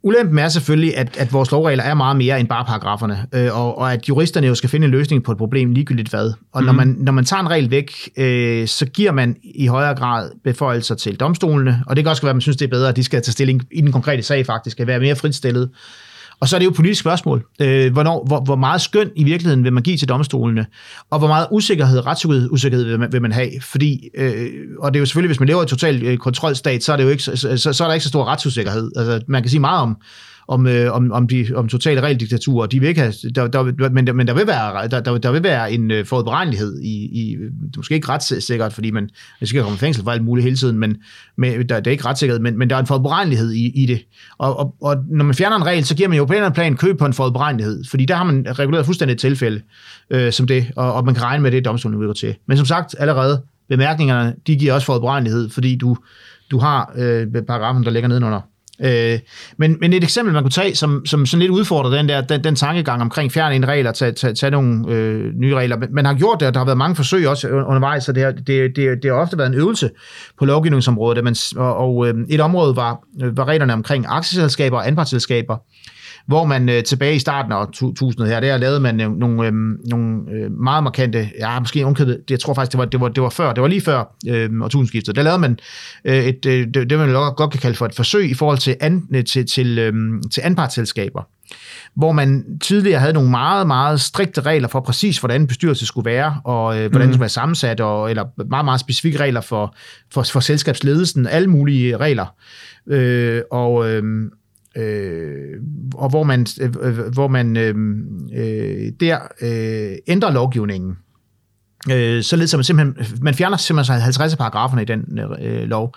Ulempen er selvfølgelig, at, at vores lovregler er meget mere end bare paragraferne, øh, og, og at juristerne jo skal finde en løsning på et problem ligegyldigt hvad. Og mm. når, mhm. man, når man tager en regel væk, øh, så giver man i højere grad beføjelser til domstolene, og det kan også være, at man synes, det er bedre, at de skal tage stilling i den konkrete sag faktisk, at være mere fritstillet. Og så er det jo et politisk spørgsmål. Øh, hvornår, hvor, hvor meget skøn i virkeligheden vil man give til domstolene, og hvor meget usikkerhed, retsusikkerhed vil man, vil man have? Fordi, øh, og det er jo selvfølgelig, hvis man lever i total øh, kontrolstat, så er, det jo ikke, så, så, så er der ikke så stor retsusikkerhed. Altså, man kan sige meget om, om, øh, om, om, de, om totale regeldiktaturer. De vil ikke have, der, der, men, der, men der vil være, der, der, der vil være en øh, forudberegnelighed i, i, måske ikke retssikkert, fordi man skal komme i fængsel for alt muligt hele tiden, men med, der, der er ikke retssikkerhed, men, men der er en forudberegnelighed i, i det. Og, og, og når man fjerner en regel, så giver man jo på en eller anden plan køb på en forudberegnelighed, fordi der har man reguleret fuldstændig et tilfælde øh, som det, og, og man kan regne med det, domstolen vil gå til. Men som sagt, allerede bemærkningerne, de giver også forudberegnelighed, fordi du, du har øh, paragrafen, der ligger nedenunder. Øh, men, men et eksempel, man kunne tage, som, som sådan lidt udfordrer den der den, den tankegang omkring fjerne en regler, tage, tage, tage nogle øh, nye regler. Man har gjort det, og der har været mange forsøg også undervejs, så det har, det, det, det har ofte været en øvelse på lovgivningsområdet, man, og, og øh, et område var, øh, var reglerne omkring aktieselskaber og anpartsselskaber, hvor man øh, tilbage i starten af 1000 her, der lavede man øh, nogle, øh, nogle øh, meget markante, ja, måske omkøbet, jeg tror faktisk, det var, det var, det var før, det var lige før øh, årtusindskiftet, der lavede man øh, et, øh, det, det, man godt kan kalde for et forsøg i forhold til, an, øh, til, til, øh, til anpartsselskaber hvor man tidligere havde nogle meget, meget strikte regler for præcis, hvordan en bestyrelse skulle være, og øh, hvordan den skulle være sammensat, og, eller meget, meget specifikke regler for, for, for selskabsledelsen, alle mulige regler. Øh, og, øh, øh, og hvor man, øh, hvor man øh, øh, der øh, ændrer lovgivningen. Øh, således at man simpelthen, man fjerner simpelthen 50 paragraferne i den øh, lov.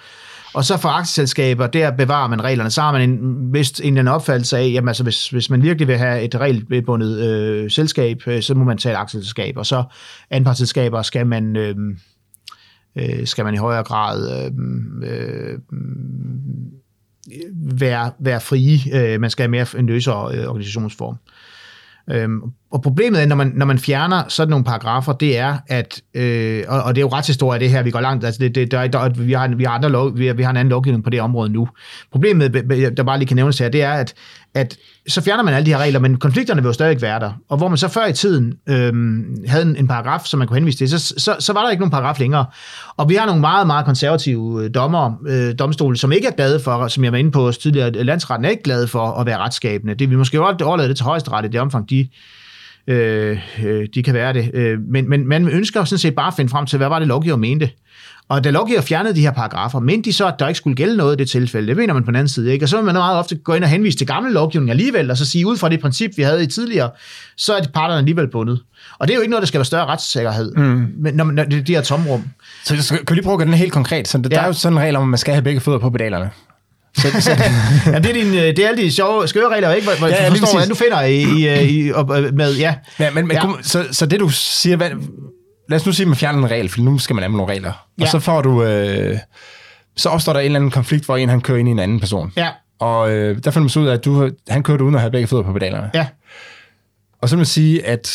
Og så for aktieselskaber, der bevarer man reglerne. Så har man en, vist en eller anden opfattelse af, jamen altså, hvis, hvis man virkelig vil have et regelbundet øh, selskab, øh, så må man tage et aktieselskab. Og så anpartsselskaber skal man... Øh, øh, skal man i højere grad øh, øh, være, være frie. Øh, man skal have mere en løsere øh, organisationsform. Øhm, og problemet er, når man, når man fjerner sådan nogle paragrafer, det er, at, øh, og, og det er jo retshistorie det her, vi går langt, altså det, det, der, der, vi, har, vi, har andre lov, vi, har, vi har en anden lovgivning på det område nu. Problemet, der bare lige kan nævnes her, det er, at, at så fjerner man alle de her regler, men konflikterne vil jo stadig være der. Og hvor man så før i tiden øhm, havde en, en paragraf, som man kunne henvise til, så, så, så var der ikke nogen paragraf længere. Og vi har nogle meget, meget konservative øh, dommer, øh, domstole, som ikke er glade for, som jeg var inde på tidligere, landsretten er ikke glade for at være retsskabende. Det vi måske godt overlade det til højesteret i det omfang, de Øh, øh de kan være det. Øh, men, men man ønsker sådan set bare at finde frem til, hvad var det lovgiver mente. Og da lovgiver fjernede de her paragrafer, mente de så, at der ikke skulle gælde noget i det tilfælde. Det mener man på den anden side. Ikke? Og så vil man meget ofte gå ind og henvise til gamle lovgivning alligevel, og så sige, ud fra det princip, vi havde i tidligere, så er de parterne alligevel bundet. Og det er jo ikke noget, der skal være større retssikkerhed, mm. men når, når det er de her tomrum. Så kan du lige prøve at gøre den helt konkret? Så der, ja. der er jo sådan en regel om, at man skal have begge fødder på pedalerne. Så, så, ja, det er, din, det er alle de sjove, skøre regler, ikke? Hvor, ja, ja, du forstår, hvordan du finder i, i, i, op, med, ja. ja men, men ja. Så, så det du siger, hvad, lad os nu sige, at man fjerner en regel, for nu skal man have nogle regler. Ja. Og så får du, øh, så opstår der en eller anden konflikt, hvor en han kører ind i en anden person. Ja. Og øh, der finder man så ud af, at du, han kørte uden at have begge fødder på pedalerne. Ja. Og så vil man sige, at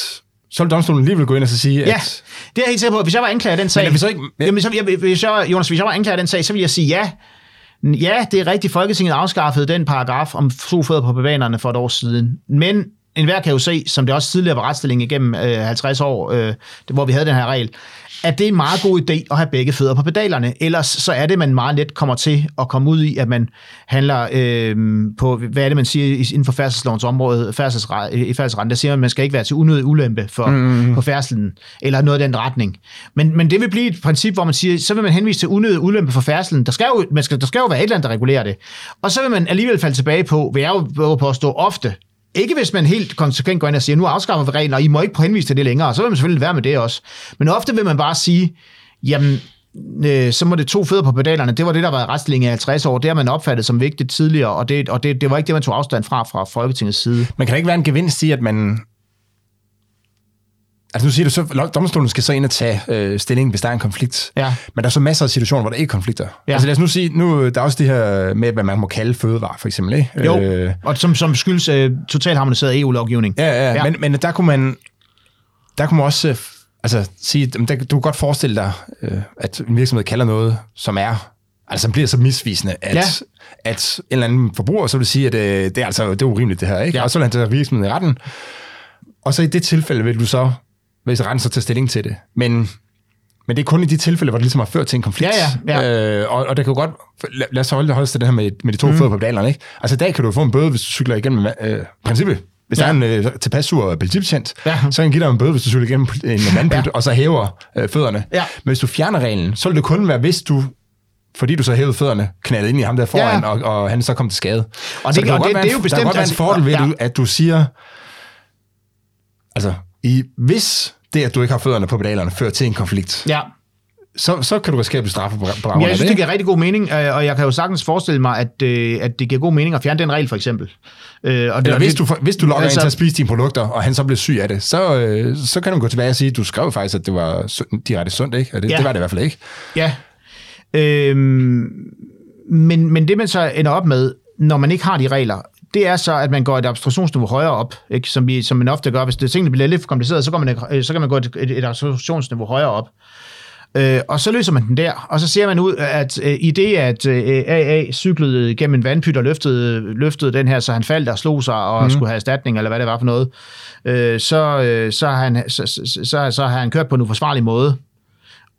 så vil domstolen alligevel gå ind og så sige, ja, at... det er jeg helt sikker på. Hvis jeg var anklaget af den sag... Men, så ikke, ja. jamen, så, jeg, hvis jeg, Jonas, hvis jeg var anklaget af den sag, så vil jeg sige ja. Ja, det er rigtigt. Folketinget afskaffede den paragraf om to fødder på bevanerne for et år siden. Men enhver kan jo se, som det også tidligere var retstilling igennem øh, 50 år, øh, hvor vi havde den her regel, at det er en meget god idé at have begge fødder på pedalerne. Ellers så er det, man meget let kommer til at komme ud i, at man handler øh, på, hvad er det, man siger inden for færdselslovens område, færdselsret, i færdselsretten, der siger man, at man skal ikke være til unødig ulempe for, mm. på færdselen, eller noget af den retning. Men, men det vil blive et princip, hvor man siger, så vil man henvise til unødig ulempe for færdselen. Der skal, jo, man skal, der skal jo være et eller andet, der regulerer det. Og så vil man alligevel falde tilbage på, vil jeg jo påstå ofte, ikke hvis man helt konsekvent går ind og siger, nu afskaffer vi reglen, og I må ikke på henvise til det længere, så vil man selvfølgelig være med det også. Men ofte vil man bare sige, jamen, øh, så må det to fødder på pedalerne. Det var det, der var retslinje i 50 år. Det har man opfattet som vigtigt tidligere, og det, og det, det var ikke det, man tog afstand fra fra Folketingets side. Man kan ikke være en gevinst i, at man Altså nu siger du så, domstolen skal så ind og tage øh, stilling, hvis der er en konflikt. Ja. Men der er så masser af situationer, hvor der ikke er konflikter. Ja. Altså lad os nu sige, nu, der er også det her med, hvad man må kalde fødevare, for eksempel. Ikke? Jo, øh, og som, som skyldes øh, totalt harmoniseret EU-lovgivning. Ja, ja, ja. Men, men der kunne man, der kunne man også øh, altså, sige, der, du kan godt forestille dig, øh, at en virksomhed kalder noget, som er altså som bliver så misvisende, at, ja. at en eller anden forbruger så vil sige, at øh, det er altså det er urimeligt det her, ikke? Ja. Og så vil han tage virksomheden i retten. Og så i det tilfælde vil du så hvis retten så tager stilling til det. Men, men det er kun i de tilfælde, hvor det ligesom har ført til en konflikt. Ja, ja. ja. Øh, og, og det kan jo godt... Lad, lad os holde, holde til det her med, med de to mm. fødder på pedalerne, ikke? Altså i dag kan du få en bøde, hvis du cykler igennem øh, princippet. Hvis ja. der er en øh, tilpas sur politibetjent, ja. så kan han give dig en bøde, hvis du cykler igennem en vandpyt, ja. og så hæver øh, fødderne. Ja. Men hvis du fjerner reglen, så vil det kun være, hvis du fordi du så hævede fødderne, knaldet ind i ham der foran, ja. og, og han så kom til skade. Og det, så det, og det, det er jo bestemt... Der kan godt være en fordel ved, ja. at du siger, altså, i, hvis det, at du ikke har fødderne på pedalerne, fører til en konflikt. Ja. Så, så kan du risikere at blive straffet på, på ja, Jeg synes, det. giver rigtig god mening, øh, og jeg kan jo sagtens forestille mig, at, øh, at det giver god mening at fjerne den regel, for eksempel. Øh, og Eller det, hvis, du, hvis du lokker altså, en til at spise dine produkter, og han så bliver syg af det, så, så kan du gå tilbage og sige, at du skrev faktisk, at det var direkte sundt, ikke? Og det, ja. det var det i hvert fald ikke. Ja. Øhm, men, men det man så ender op med, når man ikke har de regler, det er så, at man går et abstraktionsniveau højere op, ikke? Som, vi, som man ofte gør. Hvis det tingene bliver lidt for kompliceret, så, går man, øh, så kan man gå et, et, et abstraktionsniveau højere op. Øh, og så løser man den der, og så ser man ud, at øh, i det, at øh, AA cyklede gennem en vandpyt og løftede, løftede den her, så han faldt og slog sig og mm. skulle have erstatning, eller hvad det var for noget, øh, så, øh, så, har han, så, så, så, så har han kørt på en uforsvarlig måde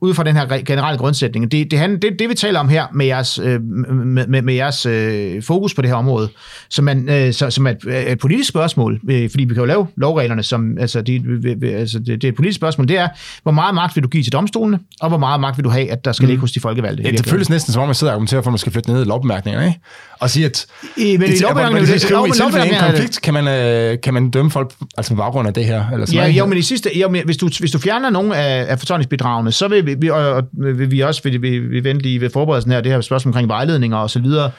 ud fra den her generelle grundsætning. Det, det, det, det vi taler om her med jeres, øh, med, med, med jeres øh, fokus på det her område, som, man, øh, så, som er et, et politisk spørgsmål, øh, fordi vi kan jo lave lovreglerne, som, altså, de, altså det, det er et politisk spørgsmål, det er, hvor meget magt vil du give til domstolene, og hvor meget magt vil du have, at der skal mm. ligge hos de folkevalgte? Ja, det føles næsten som om, man sidder og argumenterer for, at man skal flytte ned i lovbemærkningerne, ikke? Og sige, at I, men i, lovbemærkningerne, i tilfælde en konflikt, kan man, øh, kan man dømme folk altså på baggrund af det her? Eller sådan ja, jo, men i sidste, jo, men hvis, du, hvis du fjerner nogle af, af så vil vi, og, og vi, vi også vil, vi, vi vente lige ved forberedelsen her, det her spørgsmål omkring vejledninger og så videre.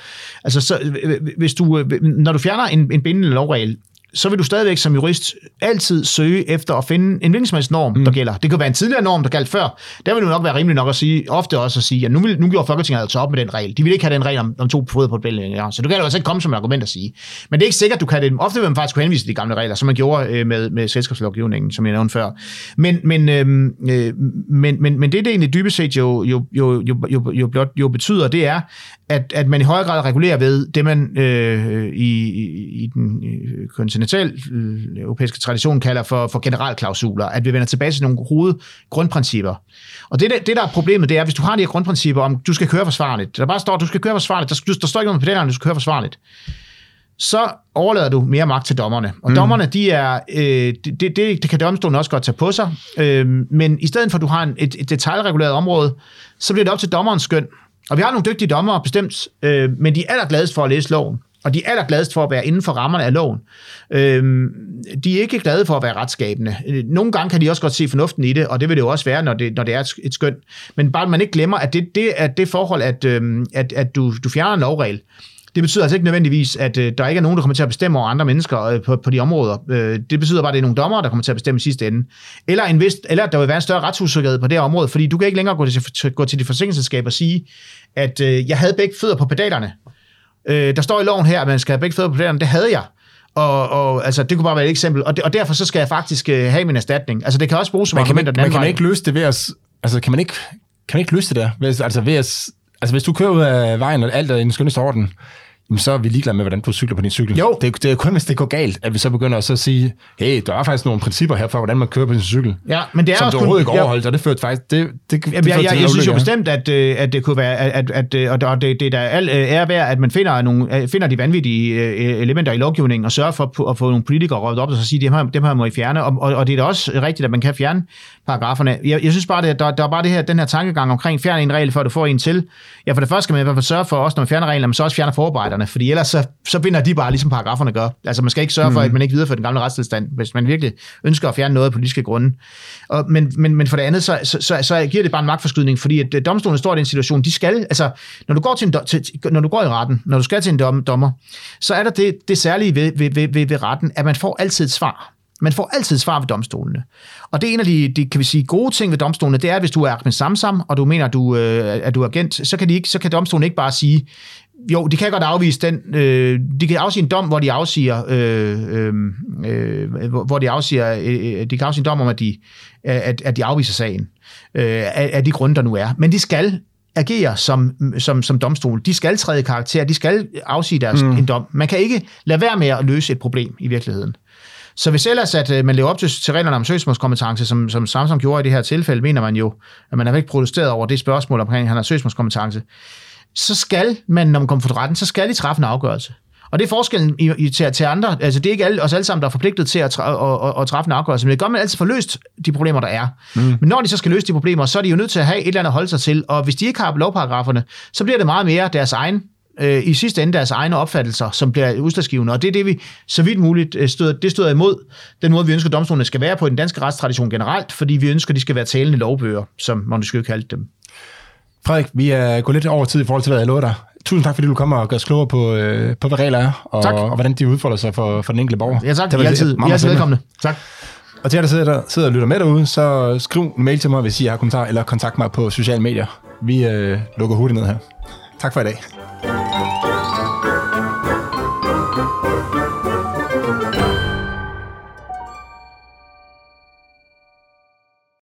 Altså, så, øh, øh, hvis du, øh, når du fjerner en, en bindende lovregel, så vil du stadigvæk som jurist altid søge efter at finde en hvilken norm, mm. der gælder. Det kan være en tidligere norm, der galt før. Der vil du nok være rimelig nok at sige, ofte også at sige, at nu, vil, nu gjorde Folketinget altså op med den regel. De vil ikke have den regel om, om to fod på bælgen. Ja. Så du kan altså ikke komme som et argument at sige. Men det er ikke sikkert, du kan det. Ofte vil man faktisk kunne henvise til de gamle regler, som man gjorde øh, med, med selskabslovgivningen, som jeg nævnte før. Men, men, øh, men, men, men det, det egentlig dybest set jo, jo, jo, jo, jo, jo, blot, jo betyder, det er, at, at man i højere grad regulerer ved det, man øh, i, i, i den øh, kontinentale øh, europæiske tradition kalder for, for generalklausuler, at vi vender tilbage til nogle hovedgrundprincipper. Og det, det, der er problemet, det er, hvis du har de her grundprincipper om, du skal køre forsvarligt, der bare står, du skal køre forsvarligt, der, der står ikke noget på pedalerne, du skal køre forsvarligt. så overlader du mere magt til dommerne. Og mm. dommerne, de er, øh, det, det, det kan domstolen også godt tage på sig, øh, men i stedet for, at du har en, et, et detaljreguleret område, så bliver det op til dommerens skøn. Og vi har nogle dygtige dommere bestemt, øh, men de er allergladest for at læse loven og de er allergladest for at være inden for rammerne af loven. Øhm, de er ikke glade for at være retskabende. Nogle gange kan de også godt se fornuften i det, og det vil det jo også være, når det, når det er et, et skøn. Men bare man ikke glemmer, at det, det er det forhold, at, øhm, at, at du, du fjerner en lovregel, det betyder altså ikke nødvendigvis, at øh, der ikke er nogen, der kommer til at bestemme over andre mennesker øh, på, på de områder. Øh, det betyder bare, at det er nogle dommere, der kommer til at bestemme i sidste ende. Eller, en vist, eller der vil være en større retsusikkerhed på det her område, fordi du kan ikke længere gå til, gå til de forsikringsselskaber og sige, at øh, jeg havde begge fødder på pedalerne. Øh, der står i loven her, at man skal have begge fødder på pedalerne. Det havde jeg. Og, og altså, det kunne bare være et eksempel. Og, det, og derfor så skal jeg faktisk øh, have min erstatning. Altså, det kan også bruges som argument. Men kan man ikke løse det ved at... Altså, kan man ikke, kan man ikke løse det der? Ved, altså, ved at, altså, hvis du kører ud af vejen, og alt er i den skønneste orden, jamen, så er vi ligeglade med, hvordan du cykler på din cykel. Jo. Det, det er kun, hvis det går galt, at vi så begynder at så sige, hey, der er faktisk nogle principper her for, hvordan man kører på sin cykel. Ja, men det er som også du overhovedet ikke overholdt, og det førte faktisk... Det, det, Jamen, det jeg, jeg, til jeg synes jo bestemt, at, øh, at det kunne være, at, at, at og det, det er da al øh, ære værd, at man finder, nogle, øh, finder de vanvittige øh, elementer i lovgivningen og sørger for at få nogle politikere rådet op og så sige, dem her, dem her må I fjerne. Og, og, og det er da også rigtigt, at man kan fjerne paragraferne. Jeg, jeg synes bare, at der, der er bare det her, den her tankegang omkring fjerne en regel, at du får en til. Ja, for det første skal man i hvert fald sørge for, også når man fjerner reglerne, at man så også fjerner forarbejderne, fordi ellers så, så binder de bare ligesom paragraferne gør. Altså man skal ikke sørge for, at man ikke viderefører den gamle retstilstand, hvis man virkelig ønsker at fjerne noget af politiske grunde. Og, men, men, men for det andet, så, så, så, så giver det bare en magtforskydning, fordi at øh, domstolen står i den situation, de skal, altså når du går, til en, do- til, når du går i retten, når du skal til en dom, dommer, så er der det, det særlige ved, ved, ved, ved, ved retten, at man får altid et svar. Man får altid svar ved domstolene. Og det er en af de, de kan vi sige, gode ting ved domstolene, det er, at hvis du er Ahmed Samsam, og du mener, at du, øh, at du er agent, så kan, de ikke, så kan domstolen ikke bare sige, jo, de kan godt afvise den, øh, de kan afsige en dom, hvor de afsiger, øh, øh, øh, hvor- de afsiger, øh, de kan afsige en dom om, at de, at, at de afviser sagen, øh, af, af de grunde, der nu er. Men de skal agere som, som, som domstol. De skal træde karakter, de skal afsige deres mm. en dom. Man kan ikke lade være med at løse et problem i virkeligheden. Så hvis ellers, at øh, man lever op til, til reglerne om søgsmålskompetence, som, som Samsung gjorde i det her tilfælde, mener man jo, at man har ikke protesteret over det spørgsmål omkring, at han har søgsmålskompetence, så skal man, når man kommer for retten, så skal de træffe en afgørelse. Og det er forskellen i, i, til, til andre. Altså, det er ikke alle, os alle sammen, der er forpligtet til at, at, at, at træffe en afgørelse, men det gør man altid for løst de problemer, der er. Mm. Men når de så skal løse de problemer, så er de jo nødt til at have et eller andet at holde sig til, og hvis de ikke har lovparagraferne, så bliver det meget mere deres egen øh, i sidste ende deres egne opfattelser, som bliver udslagsgivende. Og det er det, vi så vidt muligt øh, støder, det støder imod den måde, vi ønsker, domstolene skal være på i den danske retstradition generelt, fordi vi ønsker, de skal være talende lovbøger, som man skulle kalde dem. Frederik, vi er gået lidt over tid i forhold til, hvad jeg lovede dig. Tusind tak, fordi du kommer og gør os klogere på, øh, på hvad regler er, og, Tak. og hvordan de udfolder sig for, for den enkelte borger. Ja, tak. Det er altid, meget er altid velkomne. Tak. Og til jer, der sidder, der sidder og lytter med derude, så skriv en mail til mig, hvis I har kommentarer, eller kontakt mig på sociale medier. Vi øh, lukker hurtigt ned her. Tak for i dag.